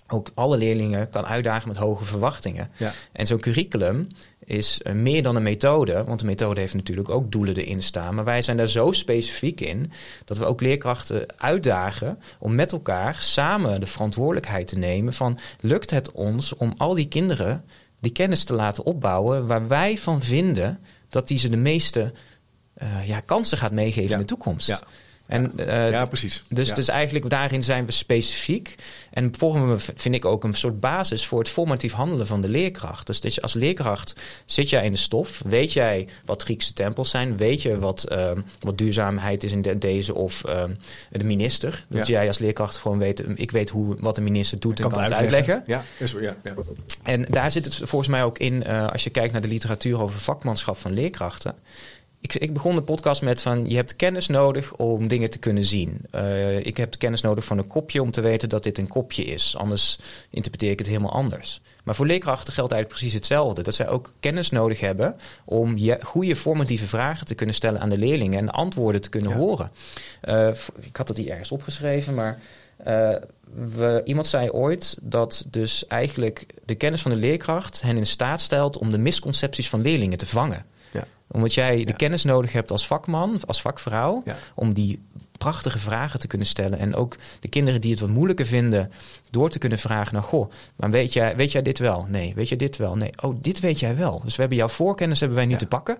ook alle leerlingen kan uitdagen met hoge verwachtingen. Ja. En zo'n curriculum is uh, meer dan een methode, want de methode heeft natuurlijk ook doelen erin staan. Maar wij zijn daar zo specifiek in dat we ook leerkrachten uitdagen om met elkaar samen de verantwoordelijkheid te nemen van lukt het ons om al die kinderen die kennis te laten opbouwen waar wij van vinden dat die ze de meeste uh, ja, kansen gaat meegeven in de toekomst. Ja. En, uh, ja, precies. Dus, dus eigenlijk daarin zijn we specifiek. En vormen we, vind ik, ook een soort basis voor het formatief handelen van de leerkracht. Dus, dus als leerkracht zit jij in de stof, weet jij wat Griekse tempels zijn, weet je wat, uh, wat duurzaamheid is in de, deze of uh, de minister. Dat jij als leerkracht gewoon weet, ik weet hoe, wat de minister doet en kan, het uitleggen. Ja, is, ja, ja. En daar zit het volgens mij ook in, als je kijkt naar de literatuur over vakmanschap van leerkrachten ik, ik, begon de podcast met van je hebt kennis nodig om dingen te kunnen zien. Uh, ik heb kennis nodig van een kopje om te weten dat dit een kopje is. Anders interpreteer ik het helemaal anders. Maar voor leerkrachten geldt eigenlijk precies hetzelfde. Dat zij ook kennis nodig hebben om je goede formatieve vragen te kunnen stellen aan de leerlingen en antwoorden te kunnen horen. Uh, ik had dat hier ergens opgeschreven, maar uh, we, iemand zei ooit dat dus eigenlijk de kennis van de leerkracht hen in staat stelt om de misconcepties van leerlingen te vangen omdat jij de kennis nodig hebt als vakman, als vakvrouw, om die prachtige vragen te kunnen stellen. En ook de kinderen die het wat moeilijker vinden, door te kunnen vragen naar, goh, maar weet jij, weet jij dit wel? Nee. Weet jij dit wel? Nee. Oh, dit weet jij wel. Dus we hebben jouw voorkennis hebben wij nu te pakken.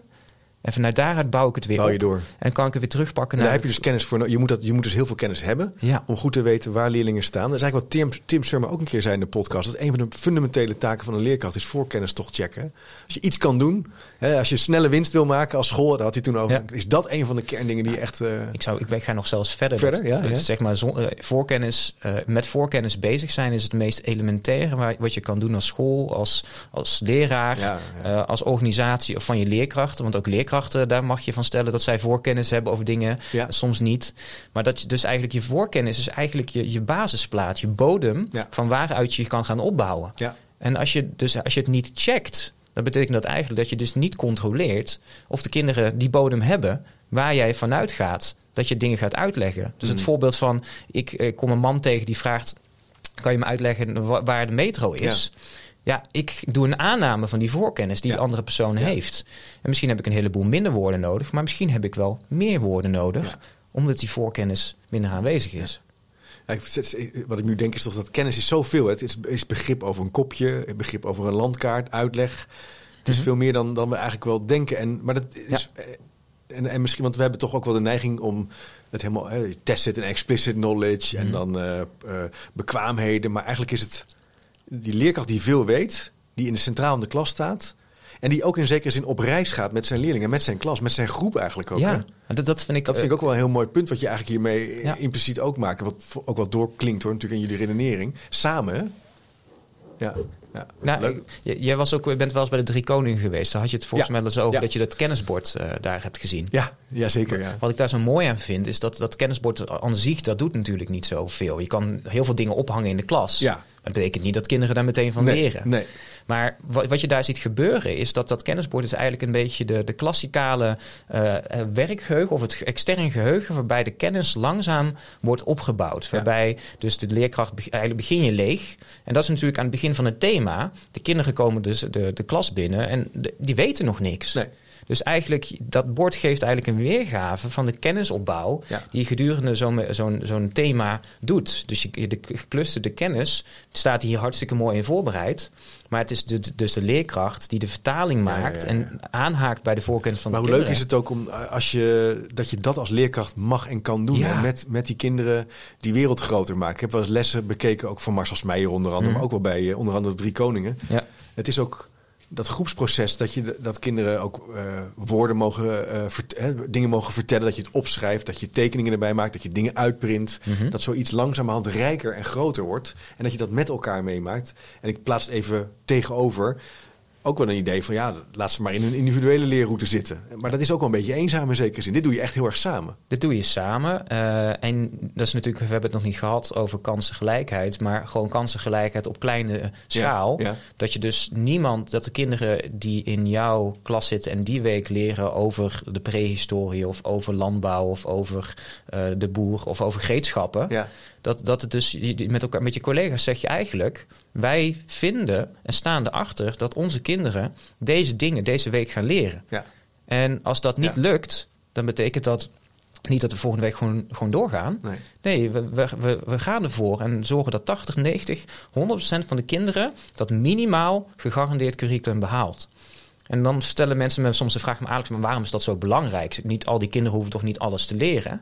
En vanuit daaruit bouw ik het weer Bouw je op. door. En kan ik het weer terugpakken En daar naar... heb je dus kennis voor. Je moet, dat, je moet dus heel veel kennis hebben Ja. om goed te weten waar leerlingen staan. Dat is eigenlijk wat Tim, Tim Surma ook een keer zei in de podcast. Dat een van de fundamentele taken van een leerkracht is voorkennis toch checken. Als je iets kan doen, hè, als je snelle winst wil maken als school, daar had hij toen over. Ja. Is dat een van de kerndingen die je echt... eh, Ik, zou, ik ga nog zelfs verder. Verder, Dat- ja, dat. Zeg maar, zon- eh, voorkennis, eh, met voorkennis bezig zijn is het meest elementaire wat je kan doen als school, als, als leraar, als organisatie of van je leerkrachten. Want ook leerkrachten, daar mag je van stellen dat zij voorkennis hebben over dingen, Ja. soms niet. Maar dat je dus eigenlijk je voorkennis is eigenlijk je, je basisplaat, je bodem Ja. van waaruit je kan gaan opbouwen. ja. En als je, dus, als je het niet checkt, dan betekent dat eigenlijk dat je dus niet controleert of de kinderen die bodem hebben waar jij vanuit gaat dat je dingen gaat uitleggen. Dus het Mm. voorbeeld van, ik, ik kom een man tegen die vraagt, kan je me uitleggen wa- waar de metro is? Ja. Ik doe een aanname van die voorkennis die Ja. de andere persoon Ja. heeft. En misschien heb ik een heleboel minder woorden nodig, maar misschien heb ik wel meer woorden nodig, Ja. omdat die voorkennis minder aanwezig is. Ja, Wat ik nu denk is toch dat kennis is zoveel. hè. Het is, is begrip over een kopje, begrip over een landkaart, uitleg. Het is Mhm. veel meer dan, dan we eigenlijk wel denken. En, maar dat is, eh, en, en misschien, want we hebben toch ook wel de neiging om het helemaal eh, tacit en explicit knowledge en Mhm. dan eh, bekwaamheden. Maar eigenlijk is het die leerkracht die veel weet, die in de centraal in de klas staat. En die ook in zekere zin op reis gaat met zijn leerlingen, met zijn klas, met zijn groep eigenlijk ook. hè? Ja, dat, dat vind ik, Dat vind ik ook wel een heel mooi punt wat je eigenlijk hiermee Ja. impliciet ook maakt. Wat ook wel doorklinkt hoor, natuurlijk in jullie redenering. Samen, hè? Ja, ja. Nou, leuk. j- jij was ook, je bent wel eens bij de Drie Koningen geweest. Daar had je het volgens Ja. mij wel eens over Ja. dat je dat kennisbord eh, daar hebt gezien. Ja, ja, zeker. Ja. Wat ik daar zo mooi aan vind, is dat dat kennisbord aan zich, dat doet natuurlijk niet zoveel. Je kan heel veel dingen ophangen in de klas. Ja. Dat betekent niet dat kinderen daar meteen van nee, leren. Nee. Maar wat, wat je daar ziet gebeuren is dat dat kennisbord is eigenlijk een beetje de, de klassikale eh, eh, werkgeheugen of het extern geheugen waarbij de kennis langzaam wordt opgebouwd. Waarbij dus de leerkracht, eigenlijk begin je leeg. En dat is natuurlijk aan het begin van het thema. De kinderen komen dus de, de klas binnen en de- die weten nog niks. Nee. Dus eigenlijk, dat bord geeft eigenlijk een weergave van de kennisopbouw Ja. die je gedurende zo'n zo'n zo'n thema doet. Dus je, de geclusterde kennis staat hier hartstikke mooi in voorbereid. Maar het is de, dus de leerkracht die de vertaling ja, maakt ja. en aanhaakt bij de voorkennis van Maar de hoe leuk kinderen. is het ook om eh, als je, dat je dat als leerkracht mag en kan doen. Met, met die kinderen die wereld groter maken. Ik heb wel eens lessen bekeken, ook van Marcel Smeijer onder andere. Mhm. Maar ook wel bij eh, onder andere de Drie Koningen. Ja. Het is ook dat groepsproces dat, je, dat kinderen ook eh, woorden mogen, vert- hè, dingen mogen vertellen. Dat je het opschrijft, dat je tekeningen erbij maakt, dat je dingen uitprint. Mhm. Dat zoiets langzamerhand rijker en groter wordt. En dat je dat met elkaar meemaakt. En ik plaats het even tegenover. Ook wel een idee van ja, laat ze maar in hun individuele leerroute zitten. Maar dat is ook wel een beetje eenzaam in zekere zin. Dit doe je echt heel erg samen. Dit doe je samen. Eh, en dat is natuurlijk, we hebben het nog niet gehad over kansengelijkheid, maar gewoon kansengelijkheid op kleine schaal. Ja, ja. Dat je dus niemand, dat de kinderen die in jouw klas zitten en die week leren over de prehistorie of over landbouw of over eh, de boer of over gereedschappen. Ja. Dat, dat het dus met, elkaar, met je collega's zeg je eigenlijk, wij vinden en staan erachter dat onze kinderen deze dingen deze week gaan leren. Ja. En als dat niet Ja. lukt, dan betekent dat niet dat we volgende week gewoon, gewoon doorgaan. Nee. Nee, we, we, we, we gaan ervoor en zorgen dat 80, 90, 100% van de kinderen dat minimaal gegarandeerd curriculum behaalt. En dan stellen mensen me soms de vraag, maar Alex, maar waarom is dat zo belangrijk? Niet al die kinderen hoeven toch niet alles te leren?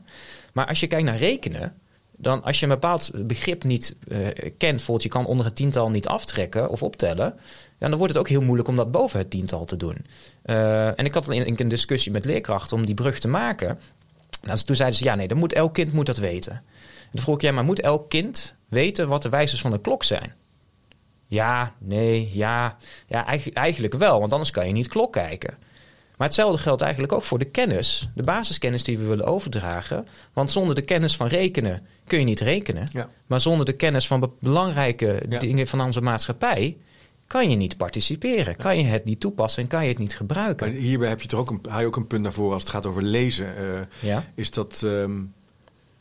Maar als je kijkt naar rekenen, dan als je een bepaald begrip niet eh, kent, bijvoorbeeld je kan onder het tiental niet aftrekken of optellen, dan wordt het ook heel moeilijk om dat boven het tiental te doen. Eh, en ik had in een discussie met leerkrachten om die brug te maken. Nou, toen zeiden ze, ja nee, dan moet elk kind moet dat weten. En toen vroeg ik, ja, maar moet elk kind weten wat de wijzers van de klok zijn? Ja, nee, ja. Ja, eigenlijk, eigenlijk wel, want anders kan je niet klok kijken. Maar hetzelfde geldt eigenlijk ook voor de kennis, de basiskennis die we willen overdragen. Want zonder de kennis van rekenen kun je niet rekenen. Ja. Maar zonder de kennis van be- belangrijke Ja. dingen van onze maatschappij kan je niet participeren. Kan je het niet toepassen en kan je het niet gebruiken. Maar hierbij heb je toch ook een, haal je ook een punt naar voren als het gaat over lezen. eh. Is dat ehm,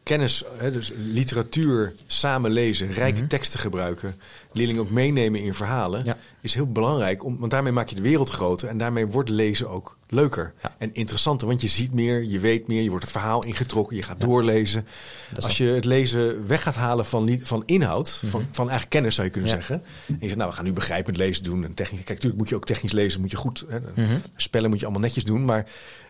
kennis, hè, dus literatuur samen lezen, rijke Mhm. teksten gebruiken, leerlingen ook meenemen in verhalen, is heel belangrijk. Om, want daarmee maak je de wereld groter en daarmee wordt lezen ook leuker Ja. en interessanter. Want je ziet meer, je weet meer, je wordt het verhaal ingetrokken, je gaat doorlezen. Als je het lezen weg gaat halen van, van inhoud, van, van eigen kennis zou je kunnen Mhm. Ja. zeggen. En je zegt, nou we gaan nu begrijpend lezen doen. En technisch, kijk, natuurlijk moet je ook technisch lezen, moet je goed. Hè, Mhm. Spellen moet je allemaal netjes doen. Maar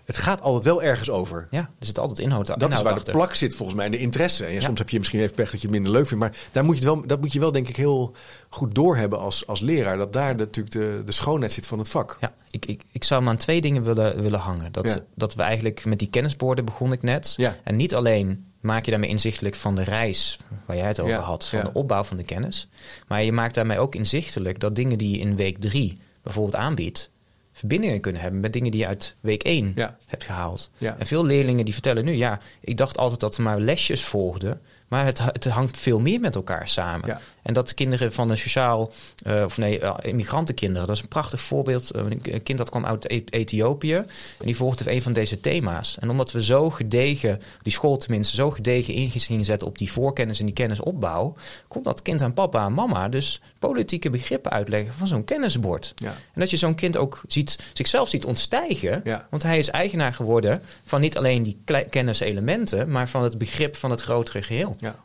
het gaat altijd wel ergens over. Ja, er zit altijd inhoud, Dat is waar de plak zit volgens mij, en de interesse. En ja, soms heb je misschien even pech dat je het minder leuk vindt. Maar daar moet je wel, dat moet je wel denk ik heel goed doorhebben als, als leraar. Dat daar natuurlijk de, de schoonheid zit van het vak. Ja, ik, ik, ik zou hem aan twee dingen willen, willen hangen. Dat, Ja. dat we eigenlijk met die kennisborden begon ik net. Ja. En niet alleen maak je daarmee inzichtelijk van de reis waar jij het over had, van de opbouw van de kennis. Maar je maakt daarmee ook inzichtelijk dat dingen die je in week drie bijvoorbeeld aanbiedt, verbindingen kunnen hebben met dingen die je uit week één Ja. hebt gehaald. Ja. En veel leerlingen die vertellen nu, ja, ik dacht altijd dat we maar lesjes volgden. Maar het, het hangt veel meer met elkaar samen. Ja. En dat kinderen van een sociaal, eh, of nee, eh, immigrantenkinderen, dat is een prachtig voorbeeld. Eh, Een kind dat kwam uit E- Ethiopië en die volgde een van deze thema's. En omdat we zo gedegen, die school tenminste, zo gedegen in gingen zetten op die voorkennis en die kennisopbouw, kon dat kind aan papa en mama dus politieke begrippen uitleggen van zo'n kennisbord. Ja. En dat je zo'n kind ook ziet, zichzelf ziet ontstijgen. Ja. Want hij is eigenaar geworden van niet alleen die kenniselementen, maar van het begrip van het grotere geheel. Ja,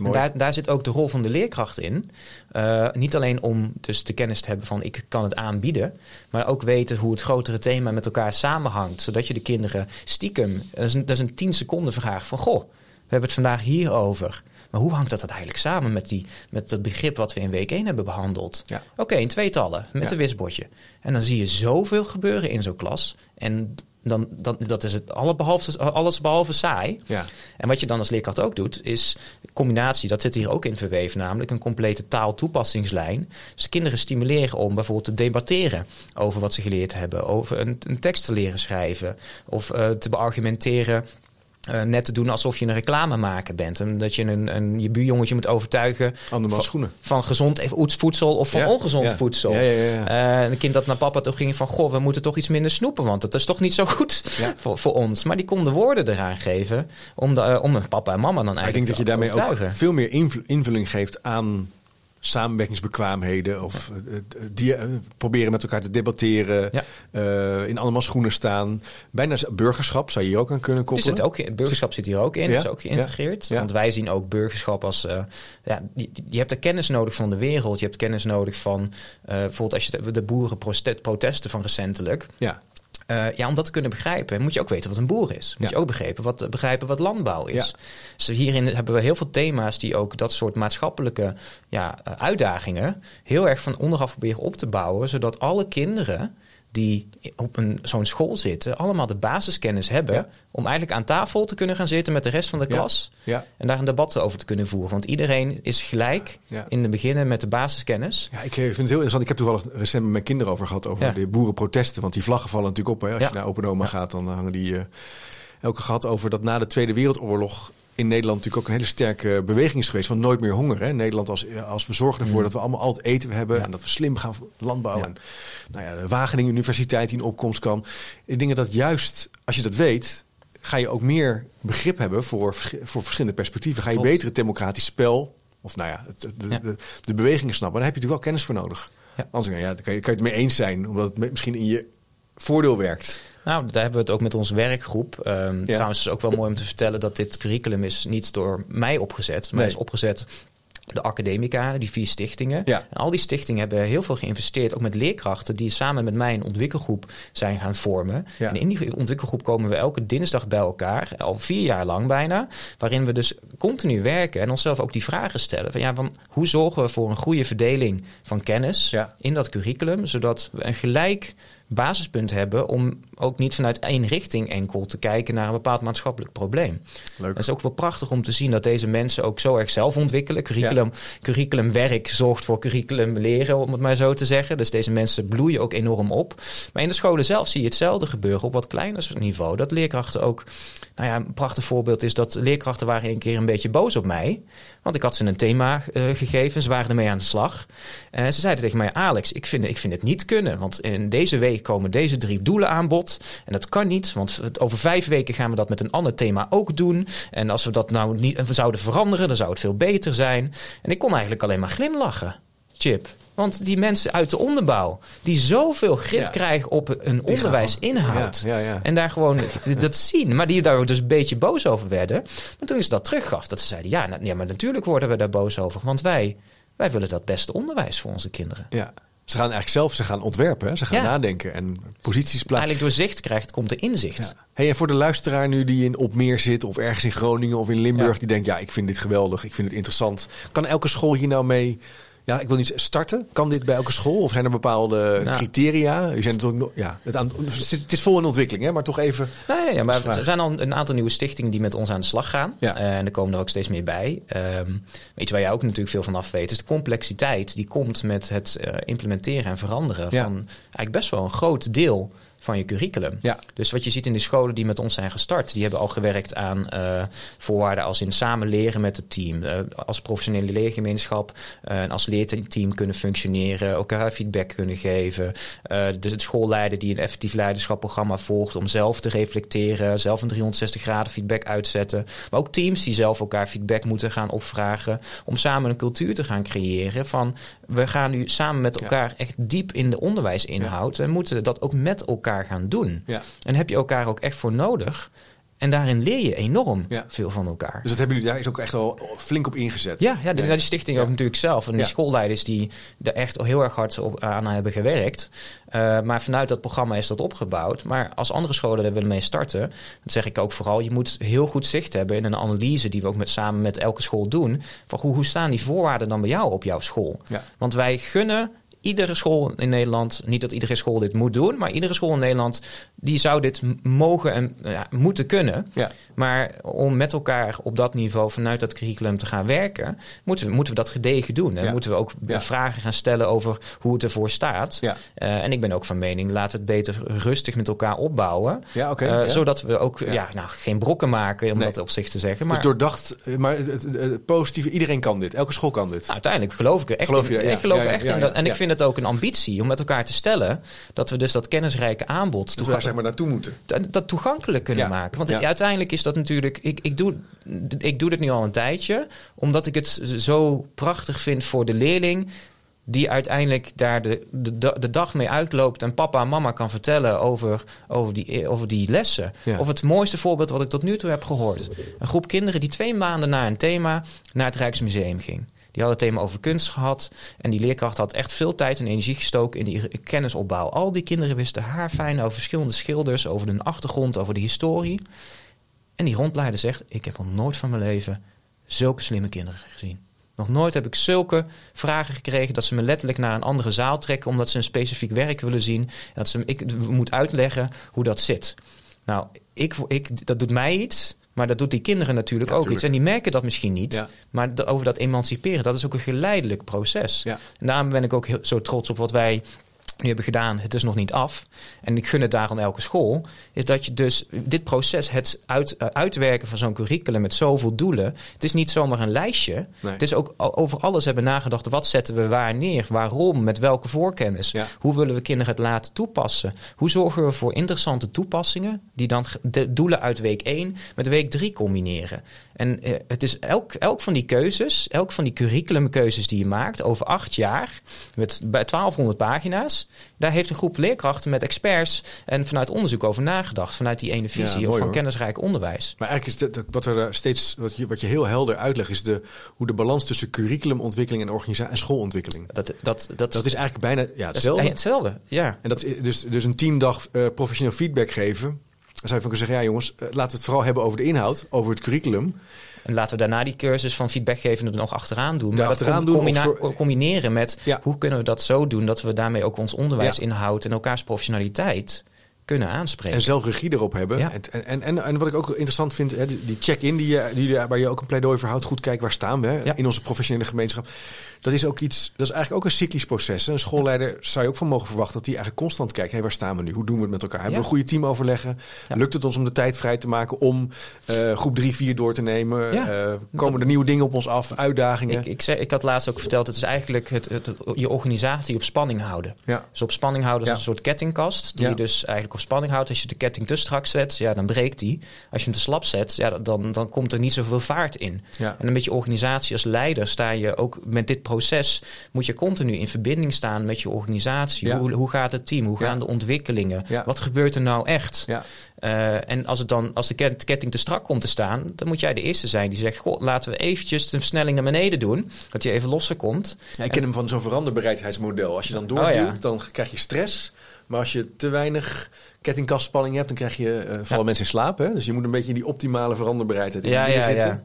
mooi. daar, daar zit ook de rol van de leerkracht in. Eh, niet alleen om dus de kennis te hebben van ik kan het aanbieden, maar ook weten hoe het grotere thema met elkaar samenhangt. Zodat je de kinderen stiekem, dat is een, dat is een 10 seconden vraag van goh, we hebben het vandaag hierover. Maar hoe hangt dat eigenlijk samen met, die, met het begrip wat we in week 1 hebben behandeld? Ja. Oké, in tweetallen, met Ja. een wisbordje. En dan zie je zoveel gebeuren in zo'n klas. En dan, dan, dat is het allebehalve, alles behalve saai. Ja. En wat je dan als leerkracht ook doet, is combinatie, dat zit hier ook in verweven, namelijk een complete taaltoepassingslijn. Dus kinderen stimuleren om bijvoorbeeld te debatteren over wat ze geleerd hebben, over een, een tekst te leren schrijven of eh, te beargumenteren. Eh, net te doen alsof je een reclamemaker bent. En dat je een, een, je buurjongetje moet overtuigen van, schoenen. van gezond even voedsel of van Ja, ongezond ja. voedsel. Ja, ja, ja, ja. Eh, een kind dat naar papa toe ging van... goh, we moeten toch iets minder snoepen... want dat is toch niet zo goed voor, voor ons. Maar die konden woorden eraan geven... om, de, eh, om een papa en mama dan Maar ik denk eigenlijk dat je daarmee ook veel meer invul- invulling geeft aan samenwerkingsbekwaamheden. Of eh, eh, die, eh, proberen met elkaar te debatteren. Ja. in allemaal schoenen staan. Bijna burgerschap zou je hier ook aan kunnen Dus koppelen. zit ook, in- burgerschap zit hier ook in, Ja, is ook geïntegreerd. ja. Want wij zien ook burgerschap als... ja, je, je hebt er kennis nodig van de wereld. Je hebt kennis nodig van... eh, bijvoorbeeld als je de, de boerenprotesten van recentelijk... Ja, Eh, ja, om dat te kunnen begrijpen, moet je ook weten wat een boer is. Moet Ja. je ook begrijpen wat, begrijpen wat landbouw is. Ja. Dus hierin hebben we heel veel thema's die ook dat soort maatschappelijke ja, eh, uitdagingen heel erg van onderaf proberen op te bouwen, zodat alle kinderen die op een, zo'n school zitten, allemaal de basiskennis hebben Ja. om eigenlijk aan tafel te kunnen gaan zitten met de rest van de Ja. klas ja. en daar een debat over te kunnen voeren. Want iedereen is gelijk Ja. in het beginnen met de basiskennis. Ja, ik eh, vind het heel interessant. Ik heb toevallig recent met mijn kinderen over gehad over Ja. de boerenprotesten. Want die vlaggen vallen natuurlijk op. Hè. Als Ja. je naar Open Oma Ja. gaat, dan hangen die eh elke gehad over dat na de Tweede Wereldoorlog in Nederland natuurlijk ook een hele sterke beweging is geweest van nooit meer honger. Hè. Nederland als, als we zorgen ervoor Mm. dat we allemaal altijd eten hebben Ja. en dat we slim gaan voor landbouw Ja. en nou ja, de Wageningen Universiteit die in opkomst kan. Ik denk dat juist als je dat weet, ga je ook meer begrip hebben voor, voor verschillende perspectieven. Ga je Klopt. beter het democratisch spel of nou ja, het, de, Ja. De, de bewegingen snappen. Daar heb je natuurlijk wel kennis voor nodig. Ja. Anders ja, dan kan je, kan je het mee eens zijn, omdat het misschien in je voordeel werkt. Nou, daar hebben we het ook met onze werkgroep. Ehm, Trouwens is ook wel mooi om te vertellen dat dit curriculum is niet door mij opgezet, maar Nee. is opgezet de academica, die vier stichtingen. Ja. En al die stichtingen hebben heel veel geïnvesteerd, ook met leerkrachten, die samen met mij een ontwikkelgroep zijn gaan vormen. Ja. En in die ontwikkelgroep komen we elke dinsdag bij elkaar, al vier jaar lang bijna, waarin we dus continu werken en onszelf ook die vragen stellen. Van, ja, van, hoe zorgen we voor een goede verdeling van kennis Ja. in dat curriculum, zodat we een gelijk basispunt hebben om ook niet vanuit één richting enkel te kijken naar een bepaald maatschappelijk probleem. Leuk. Het is ook wel prachtig om te zien dat deze mensen ook zo erg zelf ontwikkelen. Curriculum, curriculumwerk zorgt voor curriculum leren, om het maar zo te zeggen. Dus deze mensen bloeien ook enorm op. Maar in de scholen zelf zie je hetzelfde gebeuren op wat kleiner niveau. Dat leerkrachten ook... Nou ja, een prachtig voorbeeld is dat leerkrachten waren een keer een beetje boos op mij. Want ik had ze een thema eh, gegeven. Ze waren ermee aan de slag. En ze zeiden tegen mij, Alex, ik vind, ik vind het niet kunnen. Want in deze week komen deze drie doelen aan bod. En dat kan niet, want over vijf weken gaan we dat met een ander thema ook doen. En als we dat nou niet we zouden veranderen, dan zou het veel beter zijn. En ik kon eigenlijk alleen maar glimlachen. Chip. Want die mensen uit de onderbouw, die zoveel grip Ja. krijgen op een onderwijsinhoud. Ja, ja, ja. En daar gewoon dat zien. Maar die daar dus een beetje boos over werden. Maar toen is dat teruggaf. Dat ze zeiden, ja, nou, ja, maar natuurlijk worden we daar boos over. Want wij, wij willen dat beste onderwijs voor onze kinderen. Ja. Ze gaan eigenlijk zelf ze gaan ontwerpen. Hè? Ze gaan Ja. nadenken en posities plaatsen. Eigenlijk door zicht krijgt, komt er inzicht. Ja. Hey, en voor de luisteraar nu die in Opmeer zit of ergens in Groningen of in Limburg, Ja. die denkt, ja, ik vind dit geweldig, ik vind het interessant. Kan elke school hier nou mee, ja, ik wil niet starten? Kan dit bij elke school? Of zijn er bepaalde Nou. criteria? U zijn natuurlijk nog, ja, het, aan, het is- het vol in ontwikkeling, hè, maar toch even. Nee, ja, maar er zijn al een aantal nieuwe stichtingen die met ons aan de slag gaan. Ja. Eh, en er komen er ook steeds meer bij. Ehm iets waar jij ook natuurlijk veel van af weet, is de complexiteit die komt met het eh, implementeren en veranderen Ja. van eigenlijk best wel een groot deel van je curriculum. Ja. Dus wat je ziet in de scholen die met ons zijn gestart, die hebben al gewerkt aan eh, voorwaarden als in samen leren met het team, eh, als professionele leergemeenschap eh, en als leerteam kunnen functioneren, elkaar feedback kunnen geven. Dus het schoolleider die een effectief leiderschapprogramma volgt om zelf te reflecteren, zelf een 360 graden feedback uitzetten. Maar ook teams die zelf elkaar feedback moeten gaan opvragen om samen een cultuur te gaan creëren van we gaan nu samen met Ja. elkaar echt diep in de onderwijsinhoud en moeten dat ook met elkaar gaan doen. Ja. En heb je elkaar ook echt voor nodig. En daarin leer je enorm Ja. veel van elkaar. Dus dat hebben jullie daar is ook echt wel flink op ingezet. Ja, ja, de, Nee. die stichting Ja. ook natuurlijk zelf. En die schoolleiders die er echt al heel erg hard op, aan hebben gewerkt. Uh, maar vanuit dat programma is dat opgebouwd. Maar als andere scholen er willen mee starten, dan zeg ik ook vooral, je moet heel goed zicht hebben in een analyse die we ook met, samen met elke school doen. Van hoe, hoe staan die voorwaarden dan bij jou op jouw school? Ja. Want wij gunnen iedere school in Nederland, niet dat iedere school dit moet doen, maar iedere school in Nederland die zou dit mogen en ja, moeten kunnen. Ja. Maar om met elkaar op dat niveau vanuit dat curriculum te gaan werken, moeten we, moeten we dat gedegen doen. En Ja. moeten we ook vragen gaan stellen over hoe het ervoor staat. Eh, en ik ben ook van mening, laat het beter rustig met elkaar opbouwen. Eh. Zodat we ook Ja. nou, geen brokken maken, om Nee. dat op zich te zeggen. Maar Dus doordacht, eh, maar het, positieve, iedereen kan dit. Elke school kan dit. Nou, uiteindelijk geloof ik er echt Geloof je ik geloof echt in dat. En ik vind het ook een ambitie om met elkaar te stellen dat we dus dat kennisrijke aanbod dat toega- daar zeg maar naartoe moeten. dat, dat toegankelijk kunnen Ja. maken. Want Ja. uiteindelijk is dat natuurlijk. Ik, ik, doe, ik doe dit nu al een tijdje, omdat ik het zo prachtig vind voor de leerling. Die uiteindelijk daar de, de, de dag mee uitloopt en papa en mama kan vertellen over, over, die, over die lessen. Ja. Of het mooiste voorbeeld wat ik tot nu toe heb gehoord. Een groep kinderen die twee maanden na een thema naar het Rijksmuseum ging. Die hadden het thema over kunst gehad. En die leerkracht had echt veel tijd en energie gestoken in die kennisopbouw. Al die kinderen wisten haar fijn over verschillende schilders, over hun achtergrond, over de historie. En die rondleider zegt: Ik heb nog nooit van mijn leven zulke slimme kinderen gezien. Nog nooit heb ik zulke vragen gekregen dat ze me letterlijk naar een andere zaal trekken omdat ze een specifiek werk willen zien. En dat ze ik moet uitleggen hoe dat zit. Nou, ik, ik, dat doet mij iets. Maar dat doet die kinderen natuurlijk Ja, ook tuurlijk. iets. En die merken dat misschien niet. Ja. Maar over dat emanciperen, dat is ook een geleidelijk proces. En daarom ben ik ook heel, zo trots op wat wij nu hebben gedaan. Het is nog niet af. En ik gun het daarom elke school. Is dat je dus dit proces, het uit, eh, uitwerken van zo'n curriculum met zoveel doelen. Het is niet zomaar een lijstje. Nee. Het is ook over alles hebben nagedacht. Wat zetten we waar neer? Waarom? Met welke voorkennis? Ja. Hoe willen we kinderen het laten toepassen? Hoe zorgen we voor interessante toepassingen die dan de doelen uit week 1 met week 3 combineren? En eh, het is elk, elk van die keuzes, elk van die curriculumkeuzes die je maakt over acht jaar, met bij 1200 pagina's, daar heeft een groep leerkrachten met experts en vanuit onderzoek over nagedacht, vanuit die ene visie mooi, of van hoor. kennisrijk onderwijs. Maar eigenlijk is dat, wat er eh, steeds, wat je, wat je heel helder uitlegt, is de, hoe de balans tussen curriculumontwikkeling en organisatie en schoolontwikkeling. Dat, dat, dat, Dat is eigenlijk bijna ja, dat is hetzelfde. hetzelfde. Ja. En dat is dus, dus een teamdag eh, professioneel feedback geven. Zou je van kunnen zeggen, ja jongens, eh, laten we het vooral hebben over de inhoud, over het curriculum. En laten we daarna die cursus van feedbackgeven er nog achteraan doen. Maar dat Daarachteraan com- doen of combineren met Ja. hoe kunnen we dat zo doen dat we daarmee ook ons onderwijsinhoud en elkaars professionaliteit kunnen aanspreken. En zelf regie erop hebben. Ja. En, en, en, en wat ik ook interessant vind, hè, die check-in die, die, waar je ook een pleidooi voor houdt. Goed kijken, waar staan we hè, Ja. in onze professionele gemeenschap. Dat is ook iets, dat is eigenlijk ook een cyclisch proces. Een schoolleider zou je ook van mogen verwachten dat hij eigenlijk constant kijkt. Hey, waar staan we nu? Hoe doen we het met elkaar? Hebben we een goede teamoverleggen? Ja. Lukt het ons om de tijd vrij te maken om eh, groep 3, 4 door te nemen? Ja. Eh, komen er nieuwe dingen op ons af? Uitdagingen? Ik, ik, zei, ik had laatst ook verteld, het is eigenlijk het, het, het- je organisatie op spanning houden. ja. Dus op spanning houden als een soort kettingkast. Die je dus eigenlijk op spanning houdt. Als je de ketting te strak zet, ja, dan breekt die. Als je hem te slap zet, ja, dan, dan komt er niet zoveel vaart in. En een beetje organisatie als leider sta je ook met dit proces, moet je continu in verbinding staan met je organisatie. Ja. Hoe, hoe gaat het team? Hoe gaan de ontwikkelingen? Ja. Wat gebeurt er nou echt? Ja. Eh, en als, het dan, als de ket- ketting te strak komt te staan, dan moet jij de eerste zijn die zegt: Goh, laten we eventjes de versnelling naar beneden doen. Dat je even losser komt. Ja, ik ken hem van zo'n veranderbereidheidsmodel. Als je dan doorduwt, Oh, ja. dan krijg je stress. Maar als je te weinig kettingkastspanning hebt, dan krijg je, eh vallen mensen in slaap. Hè? Dus je moet een beetje in die optimale veranderbereidheid in Ja, zitten.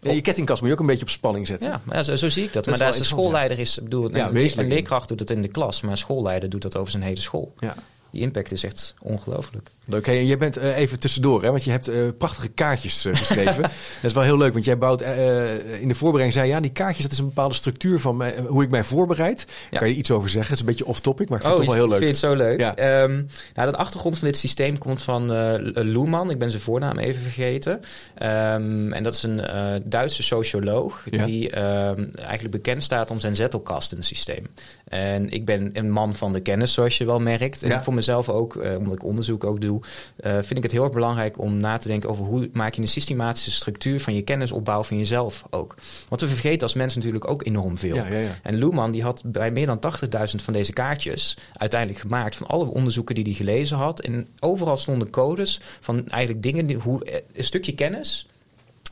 ja. Je kettingkast moet je ook een beetje op spanning zetten. Ja, zo, zo zie ik dat. Dat maar daar is de schoolleider is, bedoel, Ja, een, een leerkracht doet het in de klas, maar een schoolleider doet dat over zijn hele school. Ja. Die impact is echt ongelooflijk. Hey, en jij bent eh, even tussendoor, hè? want je hebt eh, prachtige kaartjes eh, geschreven. dat is wel heel leuk, want jij bouwt eh, in de voorbereiding zei ja, die kaartjes dat is een bepaalde structuur van mij, hoe ik mij voorbereid. Ja. Kan je iets over zeggen? Het is een beetje off-topic, maar ik vind het toch wel heel leuk. Oh, vind het zo leuk? Ja. Ehm, nou, de achtergrond van dit systeem komt van eh Luhmann. Ik ben zijn voornaam even vergeten. Ehm, en dat is een eh, Duitse socioloog Ja. die ehm, eigenlijk bekend staat om zijn zettelkastensysteem. En ik ben een man van de kennis, zoals je wel merkt. En Ja. voor mezelf ook, eh, omdat ik onderzoek ook doe, eh, vind ik het heel erg belangrijk om na te denken over hoe maak je een systematische structuur van je kennisopbouw van jezelf ook. Want we vergeten als mensen natuurlijk ook enorm veel. Ja, ja, ja. En Luhmann die had bij meer dan 80.000 van deze kaartjes uiteindelijk gemaakt van alle onderzoeken die hij gelezen had. En overal stonden codes van eigenlijk dingen, die, hoe, eh, een stukje kennis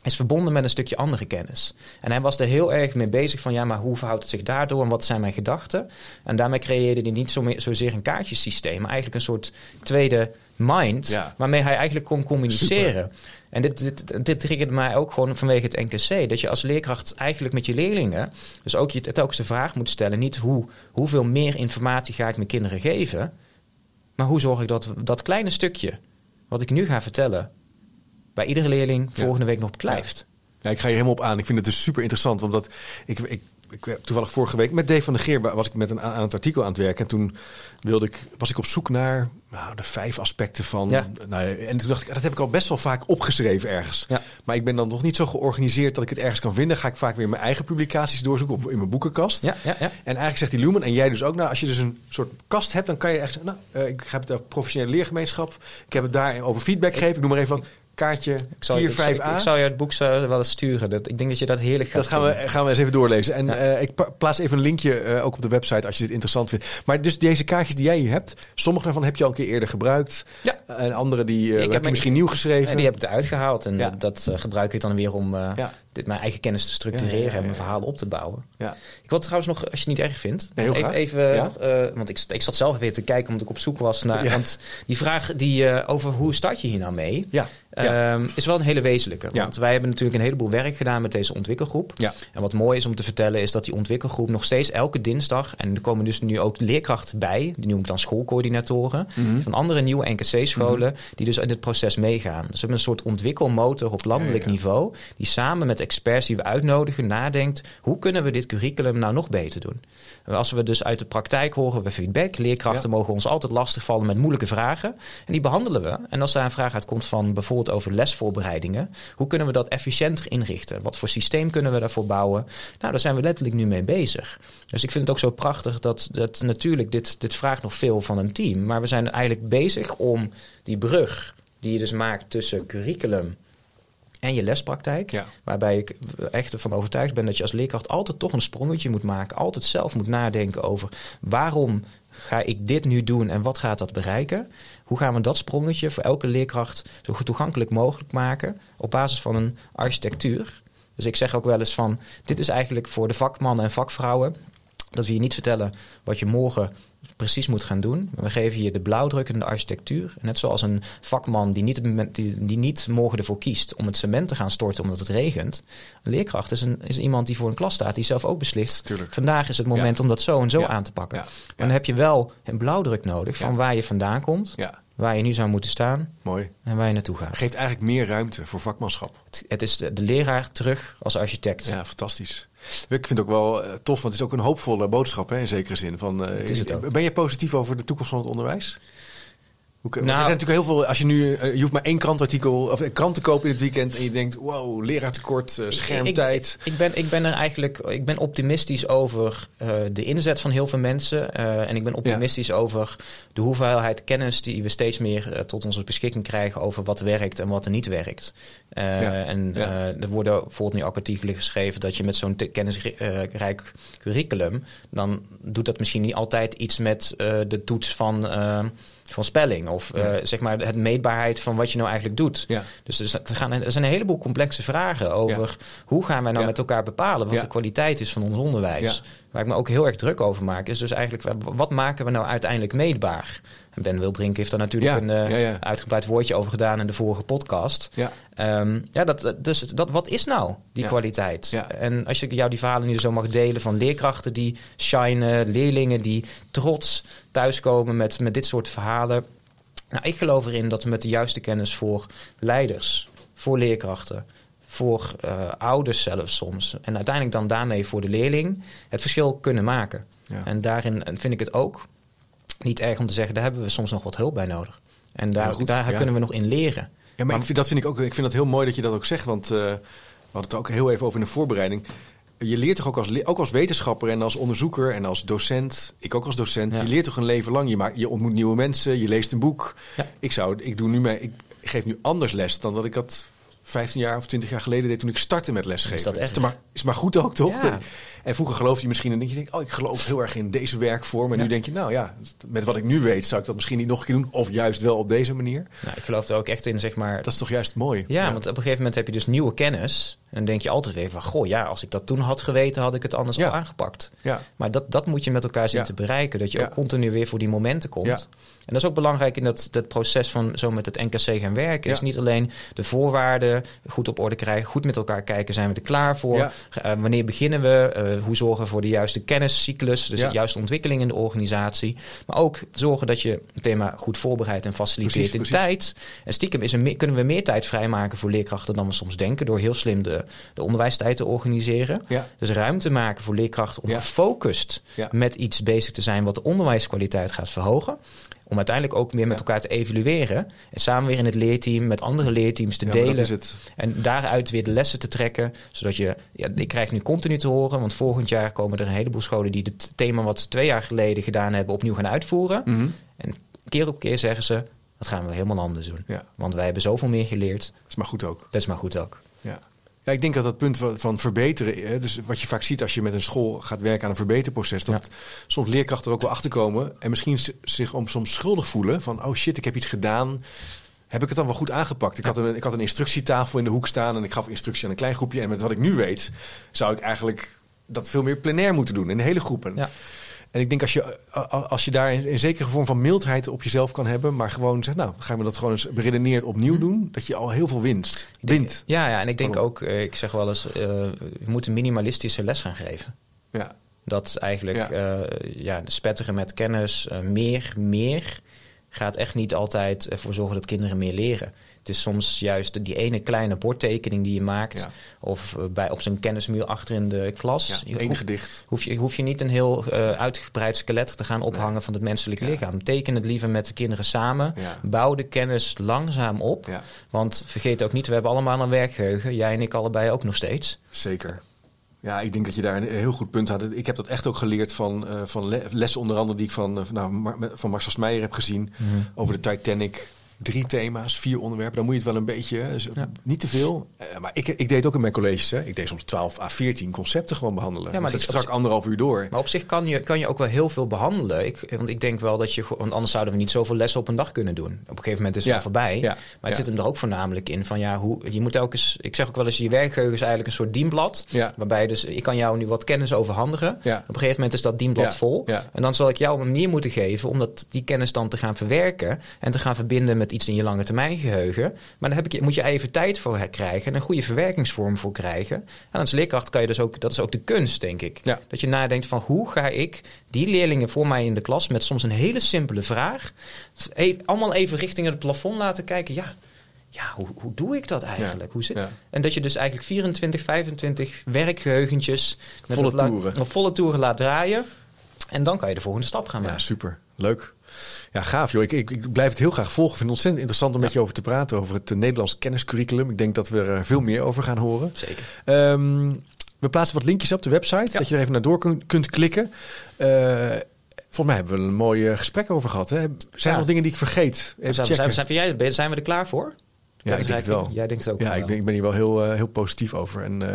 is verbonden met een stukje andere kennis. En hij was er heel erg mee bezig van, ja, maar hoe verhoudt het zich daardoor en wat zijn mijn gedachten? En daarmee creëerde hij niet zo meer, zozeer een kaartjesysteem, maar eigenlijk een soort tweede mind, Ja. waarmee hij eigenlijk kon communiceren. En dit, dit, dit triggerde mij ook gewoon vanwege het NKC. Dat je als leerkracht eigenlijk met je leerlingen... dus ook je telkens de vraag moet stellen... niet hoe, hoeveel meer informatie ga ik mijn kinderen geven... maar hoe zorg ik dat dat kleine stukje... wat ik nu ga vertellen... bij iedere leerling Ja. volgende week nog blijft. Ja, ik ga je helemaal op aan. Ik vind het dus super interessant. Omdat ik, ik, ik heb toevallig vorige week met Dave van der Geer was ik met een, aan het artikel aan het werken. En toen wilde ik, was ik op zoek naar nou, de vijf aspecten van. Ja. Nou, en toen dacht ik, dat heb ik al best wel vaak opgeschreven ergens. Ja. Maar ik ben dan nog niet zo georganiseerd dat ik het ergens kan vinden. Ga ik vaak weer mijn eigen publicaties doorzoeken of in mijn boekenkast. Ja, ja, ja. En eigenlijk zegt die Lumen en jij dus ook, nou, als je dus een soort kast hebt, dan kan je echt nou, eh, ik heb het over professionele leergemeenschap. Ik heb het daar over feedback gegeven. Ik noem maar even wat. Kaartje Ik zal, 4, ik, 5a. ik, ik zou je het boek zo wel eens sturen. Dat, ik denk dat je dat heerlijk gaat Dat gaan we, gaan we eens even doorlezen. En Ja. eh, ik plaats even een linkje eh, ook op de website als je dit interessant vindt. Maar dus deze kaartjes die jij hier hebt, sommige daarvan heb je al een keer eerder gebruikt. Ja. En andere die eh, heb heb je misschien nieuw geschreven. En die heb ik eruit gehaald. En Ja. dat eh, gebruik ik dan weer om eh, dit, mijn eigen kennis te structureren en mijn verhaal op te bouwen. ja. Ik wil trouwens nog, als je het niet erg vindt, Nee, heel even, eh, want ik, ik zat zelf weer te kijken omdat ik op zoek was naar. Want die vraag die, eh, over hoe start je hier nou mee, Ja. Ja. ehm, is wel een hele wezenlijke. Ja. Want wij hebben natuurlijk een heleboel werk gedaan met deze ontwikkelgroep. Ja. En wat mooi is om te vertellen is dat die ontwikkelgroep nog steeds elke dinsdag, en er komen dus nu ook leerkrachten bij, die noem ik dan schoolcoördinatoren, Mhm. van andere nieuwe NKC-scholen, die dus in dit proces meegaan. Dus we hebben een soort ontwikkelmotor op landelijk niveau, die samen met experts die we uitnodigen nadenkt, hoe kunnen we dit curriculum nou nog beter doen? Als we dus uit de praktijk horen we feedback, leerkrachten mogen ons altijd lastigvallen met moeilijke vragen, en die behandelen we. En als daar een vraag uitkomt van bijvoorbeeld over lesvoorbereidingen, hoe kunnen we dat efficiënter inrichten? Wat voor systeem kunnen we daarvoor bouwen? Nou, daar zijn we letterlijk nu mee bezig. Dus ik vind het ook zo prachtig dat, dat natuurlijk dit, dit vraagt nog veel van een team. Maar we zijn eigenlijk bezig om die brug die je dus maakt tussen curriculum en je lespraktijk. Ja. Waarbij ik echt ervan overtuigd ben dat je als leerkracht altijd toch een sprongetje moet maken. Altijd zelf moet nadenken over waarom ga ik dit nu doen en wat gaat dat bereiken? Hoe gaan we dat sprongetje voor elke leerkracht zo goed toegankelijk mogelijk maken op basis van een architectuur? Dus ik zeg ook wel eens van, dit is eigenlijk voor de vakmannen en vakvrouwen, dat we je niet vertellen wat je morgen precies moet gaan doen. We geven je de blauwdruk en de architectuur. Net zoals een vakman die niet, die, die niet morgen ervoor kiest om het cement te gaan storten omdat het regent. Een leerkracht is, een, is iemand die voor een klas staat, die zelf ook beslist. Tuurlijk. Vandaag is het moment Ja. om dat zo en zo Ja. aan te pakken. Ja. Maar dan heb je wel een blauwdruk nodig van waar je vandaan komt, ja, waar je nu zou moeten staan mooi. en waar je naartoe gaat. Geeft eigenlijk meer ruimte voor vakmanschap. Het, het is de, de leraar terug als architect. Ja, fantastisch. Ik vind het ook wel eh, tof, want het is ook een hoopvolle boodschap hè, in zekere zin. Van, eh, is het. Ben je positief over de toekomst van het onderwijs? Hoe, want Nou- er zijn natuurlijk heel veel. Als je nu. eh, je hoeft maar één krantartikel. of een krant te kopen in het weekend. en je denkt: wow, leraartekort, eh, schermtijd. Ik, ik, ben, ik ben er eigenlijk ik ben optimistisch over eh, de inzet van heel veel mensen. eh, en ik ben optimistisch over de hoeveelheid kennis die we steeds meer eh, tot onze beschikking krijgen over wat werkt en wat er niet werkt. Eh, Ja, En ja. eh, er worden bijvoorbeeld nu ook artikelen geschreven dat je met zo'n kennisrijk curriculum, dan doet dat misschien niet altijd iets met eh, de toets van. Van spelling of eh, zeg maar het meetbaarheid van wat je nou eigenlijk doet. Ja. Dus er, zijn- gaan, er zijn een heleboel complexe vragen over hoe gaan wij nou met elkaar bepalen wat de kwaliteit is van ons onderwijs. Waar ik me ook heel erg druk over maak, is dus eigenlijk wa- wat maken we nou uiteindelijk meetbaar? En Ben Wilbrink heeft daar natuurlijk Ja, een eh, ja, ja. uitgebreid woordje over gedaan in de vorige podcast. Ja. Ehm, ja, dat, dus dat, wat is nou die kwaliteit? Ja. En als je jou die verhalen nu zo mag delen van leerkrachten die shinen, leerlingen die trots thuiskomen met, met dit soort verhalen. Nou, ik geloof erin dat we met de juiste kennis voor leiders, voor leerkrachten, voor eh, ouders zelfs soms, en uiteindelijk dan daarmee voor de leerling, het verschil kunnen maken. Ja. En daarin vind ik het ook niet erg om te zeggen, daar hebben we soms nog wat hulp bij nodig. En daar, Ja, goed, daar ja. kunnen we nog in leren. Ja, maar ik vind, dat vind ik ook. Ik vind dat heel mooi dat je dat ook zegt. Want eh, we hadden het ook heel even over in de voorbereiding. Je leert toch ook als, ook als wetenschapper en als onderzoeker en als docent. Ik ook als docent. Je leert toch een leven lang. Je, maakt, je ontmoet nieuwe mensen. Je leest een boek. Ik, zou, ik, doe nu mee, ik geef nu anders les dan dat ik dat 15 jaar of 20 jaar geleden deed toen ik startte met lesgeven. Is dat erg? Is maar, is maar goed ook, toch? Ja. En vroeger geloofde je misschien en denk je, denk, oh, ik geloof heel erg in deze werkvorm. En Ja. nu denk je, nou ja, met wat ik nu weet, zou ik dat misschien niet nog een keer doen. Of juist wel op deze manier. Nou, ik geloof er ook echt in, zeg maar, Dat is toch juist mooi. Ja, want op een gegeven moment heb je dus nieuwe kennis. En dan denk je altijd weer van, goh, ja, als ik dat toen had geweten, had ik het anders Ja. al aangepakt. Ja. Maar dat, dat moet je met elkaar zien te bereiken. Dat je ook continu weer voor die momenten komt. En dat is ook belangrijk in dat, dat proces van zo met het NKC gaan werken. Is niet alleen de voorwaarden goed op orde krijgen, goed met elkaar kijken, zijn we er klaar voor? Eh, wanneer beginnen we? Eh, hoe zorgen we voor de juiste kenniscyclus, dus Ja. de juiste ontwikkeling in de organisatie. Maar ook zorgen dat je het thema goed voorbereidt en faciliteert Precies, in precies. tijd. En stiekem is er meer, kunnen we meer tijd vrijmaken voor leerkrachten dan we soms denken, door heel slim de, de onderwijstijd te organiseren. Ja. Dus ruimte maken voor leerkrachten om gefocust met iets bezig te zijn wat de onderwijskwaliteit gaat verhogen. Om uiteindelijk ook meer met elkaar te evalueren. En samen weer in het leerteam met andere leerteams te delen. dat. En daaruit weer de lessen te trekken. Zodat je, ja, ik krijg nu continu te horen. Want volgend jaar komen er een heleboel scholen die het thema wat ze twee jaar geleden gedaan hebben opnieuw gaan uitvoeren. Mhm. En keer op keer zeggen ze, dat gaan we helemaal anders doen. Ja, Want wij hebben zoveel meer geleerd. is maar goed ook. Dat is maar goed ook. Ja. Ja, ik denk dat dat punt van, verbeteren, hè, dus wat je vaak ziet als je met een school gaat werken aan een verbeterproces, dat soms leerkrachten er ook wel achter komen en misschien zich om soms schuldig voelen van, oh shit, ik heb iets gedaan. Heb ik het dan wel goed aangepakt? Ik, had een, ik had een instructietafel in de hoek staan en ik gaf instructie aan een klein groepje. En met wat ik nu weet, zou ik eigenlijk dat veel meer plenair moeten doen in de hele groepen. Ja. En ik denk als je, als je daar een, een zekere vorm van mildheid op jezelf kan hebben, maar gewoon zegt, nou, gaan we dat gewoon eens beredeneerd opnieuw doen, dat je al heel veel winst. Wint. Ja, ja, en ik denk ook, eh, ik zeg wel eens, eh, we moeten minimalistische les gaan geven. Ja. Dat eigenlijk Ja. ja, spetteren met kennis, eh, meer, meer, gaat echt niet altijd ervoor zorgen dat kinderen meer leren. Het is soms juist die ene kleine bordtekening die je maakt, Ja. of eh, bij, op zijn kennismuur achter in de klas. Ja, hoeft- gedicht. Hoef je, hoef je niet een heel eh, uitgebreid skelet te gaan ophangen van het menselijke Ja. lichaam. Teken het liever met de kinderen samen. Bouw de kennis langzaam op. Want vergeet ook niet, we hebben allemaal een werkgeheugen. Jij en ik allebei ook nog steeds. zeker. Ja, ik denk dat je daar een heel goed punt had. Ik heb dat echt ook geleerd van, eh, van le- lessen onder andere die ik van, van, nou, van Marcel Smeijer heb gezien. Over de Titanic. Drie thema's, vier onderwerpen. Dan moet je het wel een beetje, Ja. niet te veel. Eh, maar ik, ik deed ook in mijn colleges. Hè. Ik deed soms 12 à 14 concepten gewoon behandelen. maar maar die- strak anderhalf uur door. Maar op zich kan je, kan je ook wel heel veel behandelen. Ik, want ik denk wel dat je... Want anders zouden we niet zoveel lessen op een dag kunnen doen. Op een gegeven moment is het Ja. wel voorbij. Ja. Maar het Ja. zit hem er ook voornamelijk in van ja, hoe, je moet telkens... Ik zeg ook wel eens, je werkgeheugen is eigenlijk een soort dienblad. Ja. Waarbij dus, ik kan jou nu wat kennis overhandigen. Ja. Op een gegeven moment is dat dienblad Ja. vol. Ja. En dan zal ik jou een manier moeten geven om dat, die kennis dan te gaan verwerken. En te gaan verbinden met iets in je lange termijn geheugen. Maar dan heb ik, moet je even tijd voor krijgen. En een goede verwerkingsvorm voor krijgen. En als leerkracht kan je dus ook, dat is ook de kunst, denk ik. Ja. Dat je nadenkt van hoe ga ik die leerlingen voor mij in de klas met soms een hele simpele vraag. Even, allemaal even richting het plafond laten kijken. Ja, ja hoe, hoe doe ik dat eigenlijk? Hoe zit, Ja. En dat je dus eigenlijk 24, 25 werkgeugentjes met Volle toeren. volle toeren laat draaien. En dan kan je de volgende stap gaan Ja, maken. super. Leuk. Ja, gaaf joh. Ik, ik, ik blijf het heel graag volgen. Ik vind het ontzettend interessant om met je over te praten. Over het uh, Nederlands kenniscurriculum. Ik denk dat we er veel meer over gaan horen. Zeker. Ehm, we plaatsen wat linkjes op de website. Dat je er even naar door kunt, kunt klikken. Uh, Volgens mij hebben we een mooi gesprek over gehad. Hè? Zijn ja. er nog dingen die ik vergeet? Even zijn, zijn, zijn, jij, zijn we er klaar voor? Ja, ik denk het wel. Jij denkt het ook Ja, ik ben, ik ben hier wel heel, uh, heel positief over. En uh,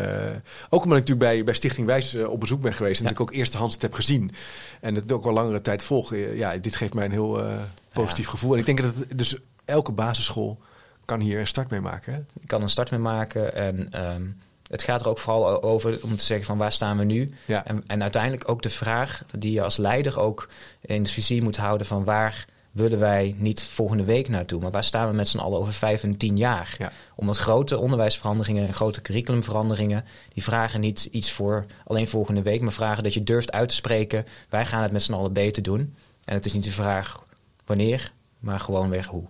ook omdat ik natuurlijk bij, bij Stichting Wijs uh, op bezoek ben geweest... en ja. dat ik ook eerstehands het heb gezien. En het ook al langere tijd volg. Ja, dit geeft mij een heel positief ja. gevoel. En ik denk dat het, dus elke basisschool kan hier een start mee maken. Hè? Kan een start mee maken en... Um, het gaat er ook vooral over om te zeggen van waar staan we nu? Ja. En, en uiteindelijk ook de vraag die je als leider ook in het visie moet houden van waar willen wij niet volgende week naartoe, maar waar staan we met z'n allen over vijf en tien jaar? Ja. Omdat grote onderwijsveranderingen en grote curriculumveranderingen, die vragen niet iets voor alleen volgende week, maar vragen dat je durft uit te spreken, wij gaan het met z'n allen beter doen. En het is niet de vraag wanneer, maar gewoon weg hoe.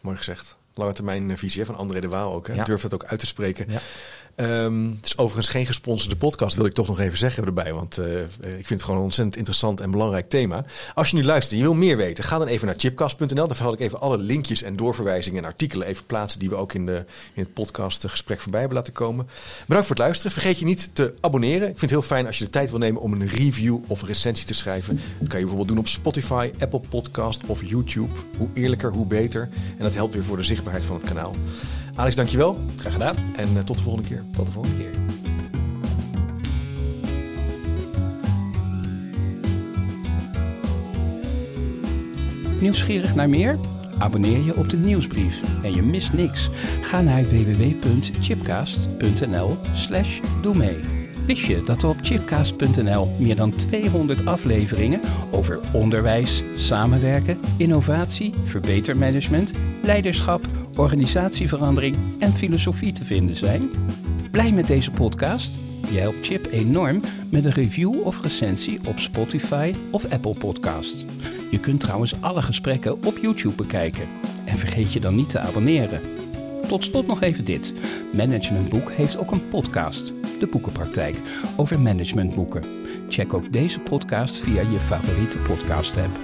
Mooi gezegd. Lange termijn visie van André de Waal ook. Hè? Ja. Durf dat ook uit te spreken. Ja. Um, het is overigens geen gesponsorde podcast, wil ik toch nog even zeggen erbij. Want uh, ik vind het gewoon een ontzettend interessant en belangrijk thema. Als je nu luistert en je wil meer weten, ga dan even naar chipcast.nl. Daar zal ik even alle linkjes en doorverwijzingen en artikelen even plaatsen... die we ook in, de, in het podcastgesprek voorbij hebben laten komen. Bedankt voor het luisteren. Vergeet je niet te abonneren. Ik vind het heel fijn als je de tijd wil nemen om een review of recensie te schrijven. Dat kan je bijvoorbeeld doen op Spotify, Apple Podcast of YouTube. Hoe eerlijker, hoe beter. En dat helpt weer voor de zichtbaarheid van het kanaal. Alex, dankjewel. Graag gedaan. En uh, tot de volgende keer. Tot de volgende keer. Nieuwsgierig naar meer? Abonneer je op de nieuwsbrief en je mist niks. Ga naar www.chipcast.nl slash doe mee. Wist je dat er op chipcast.nl meer dan 200 afleveringen over onderwijs, samenwerken, innovatie, verbetermanagement, leiderschap, organisatieverandering en filosofie te vinden zijn? Blij met deze podcast? Je helpt Chip enorm met een review of recensie op Spotify of Apple Podcast. Je kunt trouwens alle gesprekken op YouTube bekijken. En vergeet je dan niet te abonneren. Tot slot nog even dit. Managementboek heeft ook een podcast, De Boekenpraktijk, over managementboeken. Check ook deze podcast via je favoriete podcast app.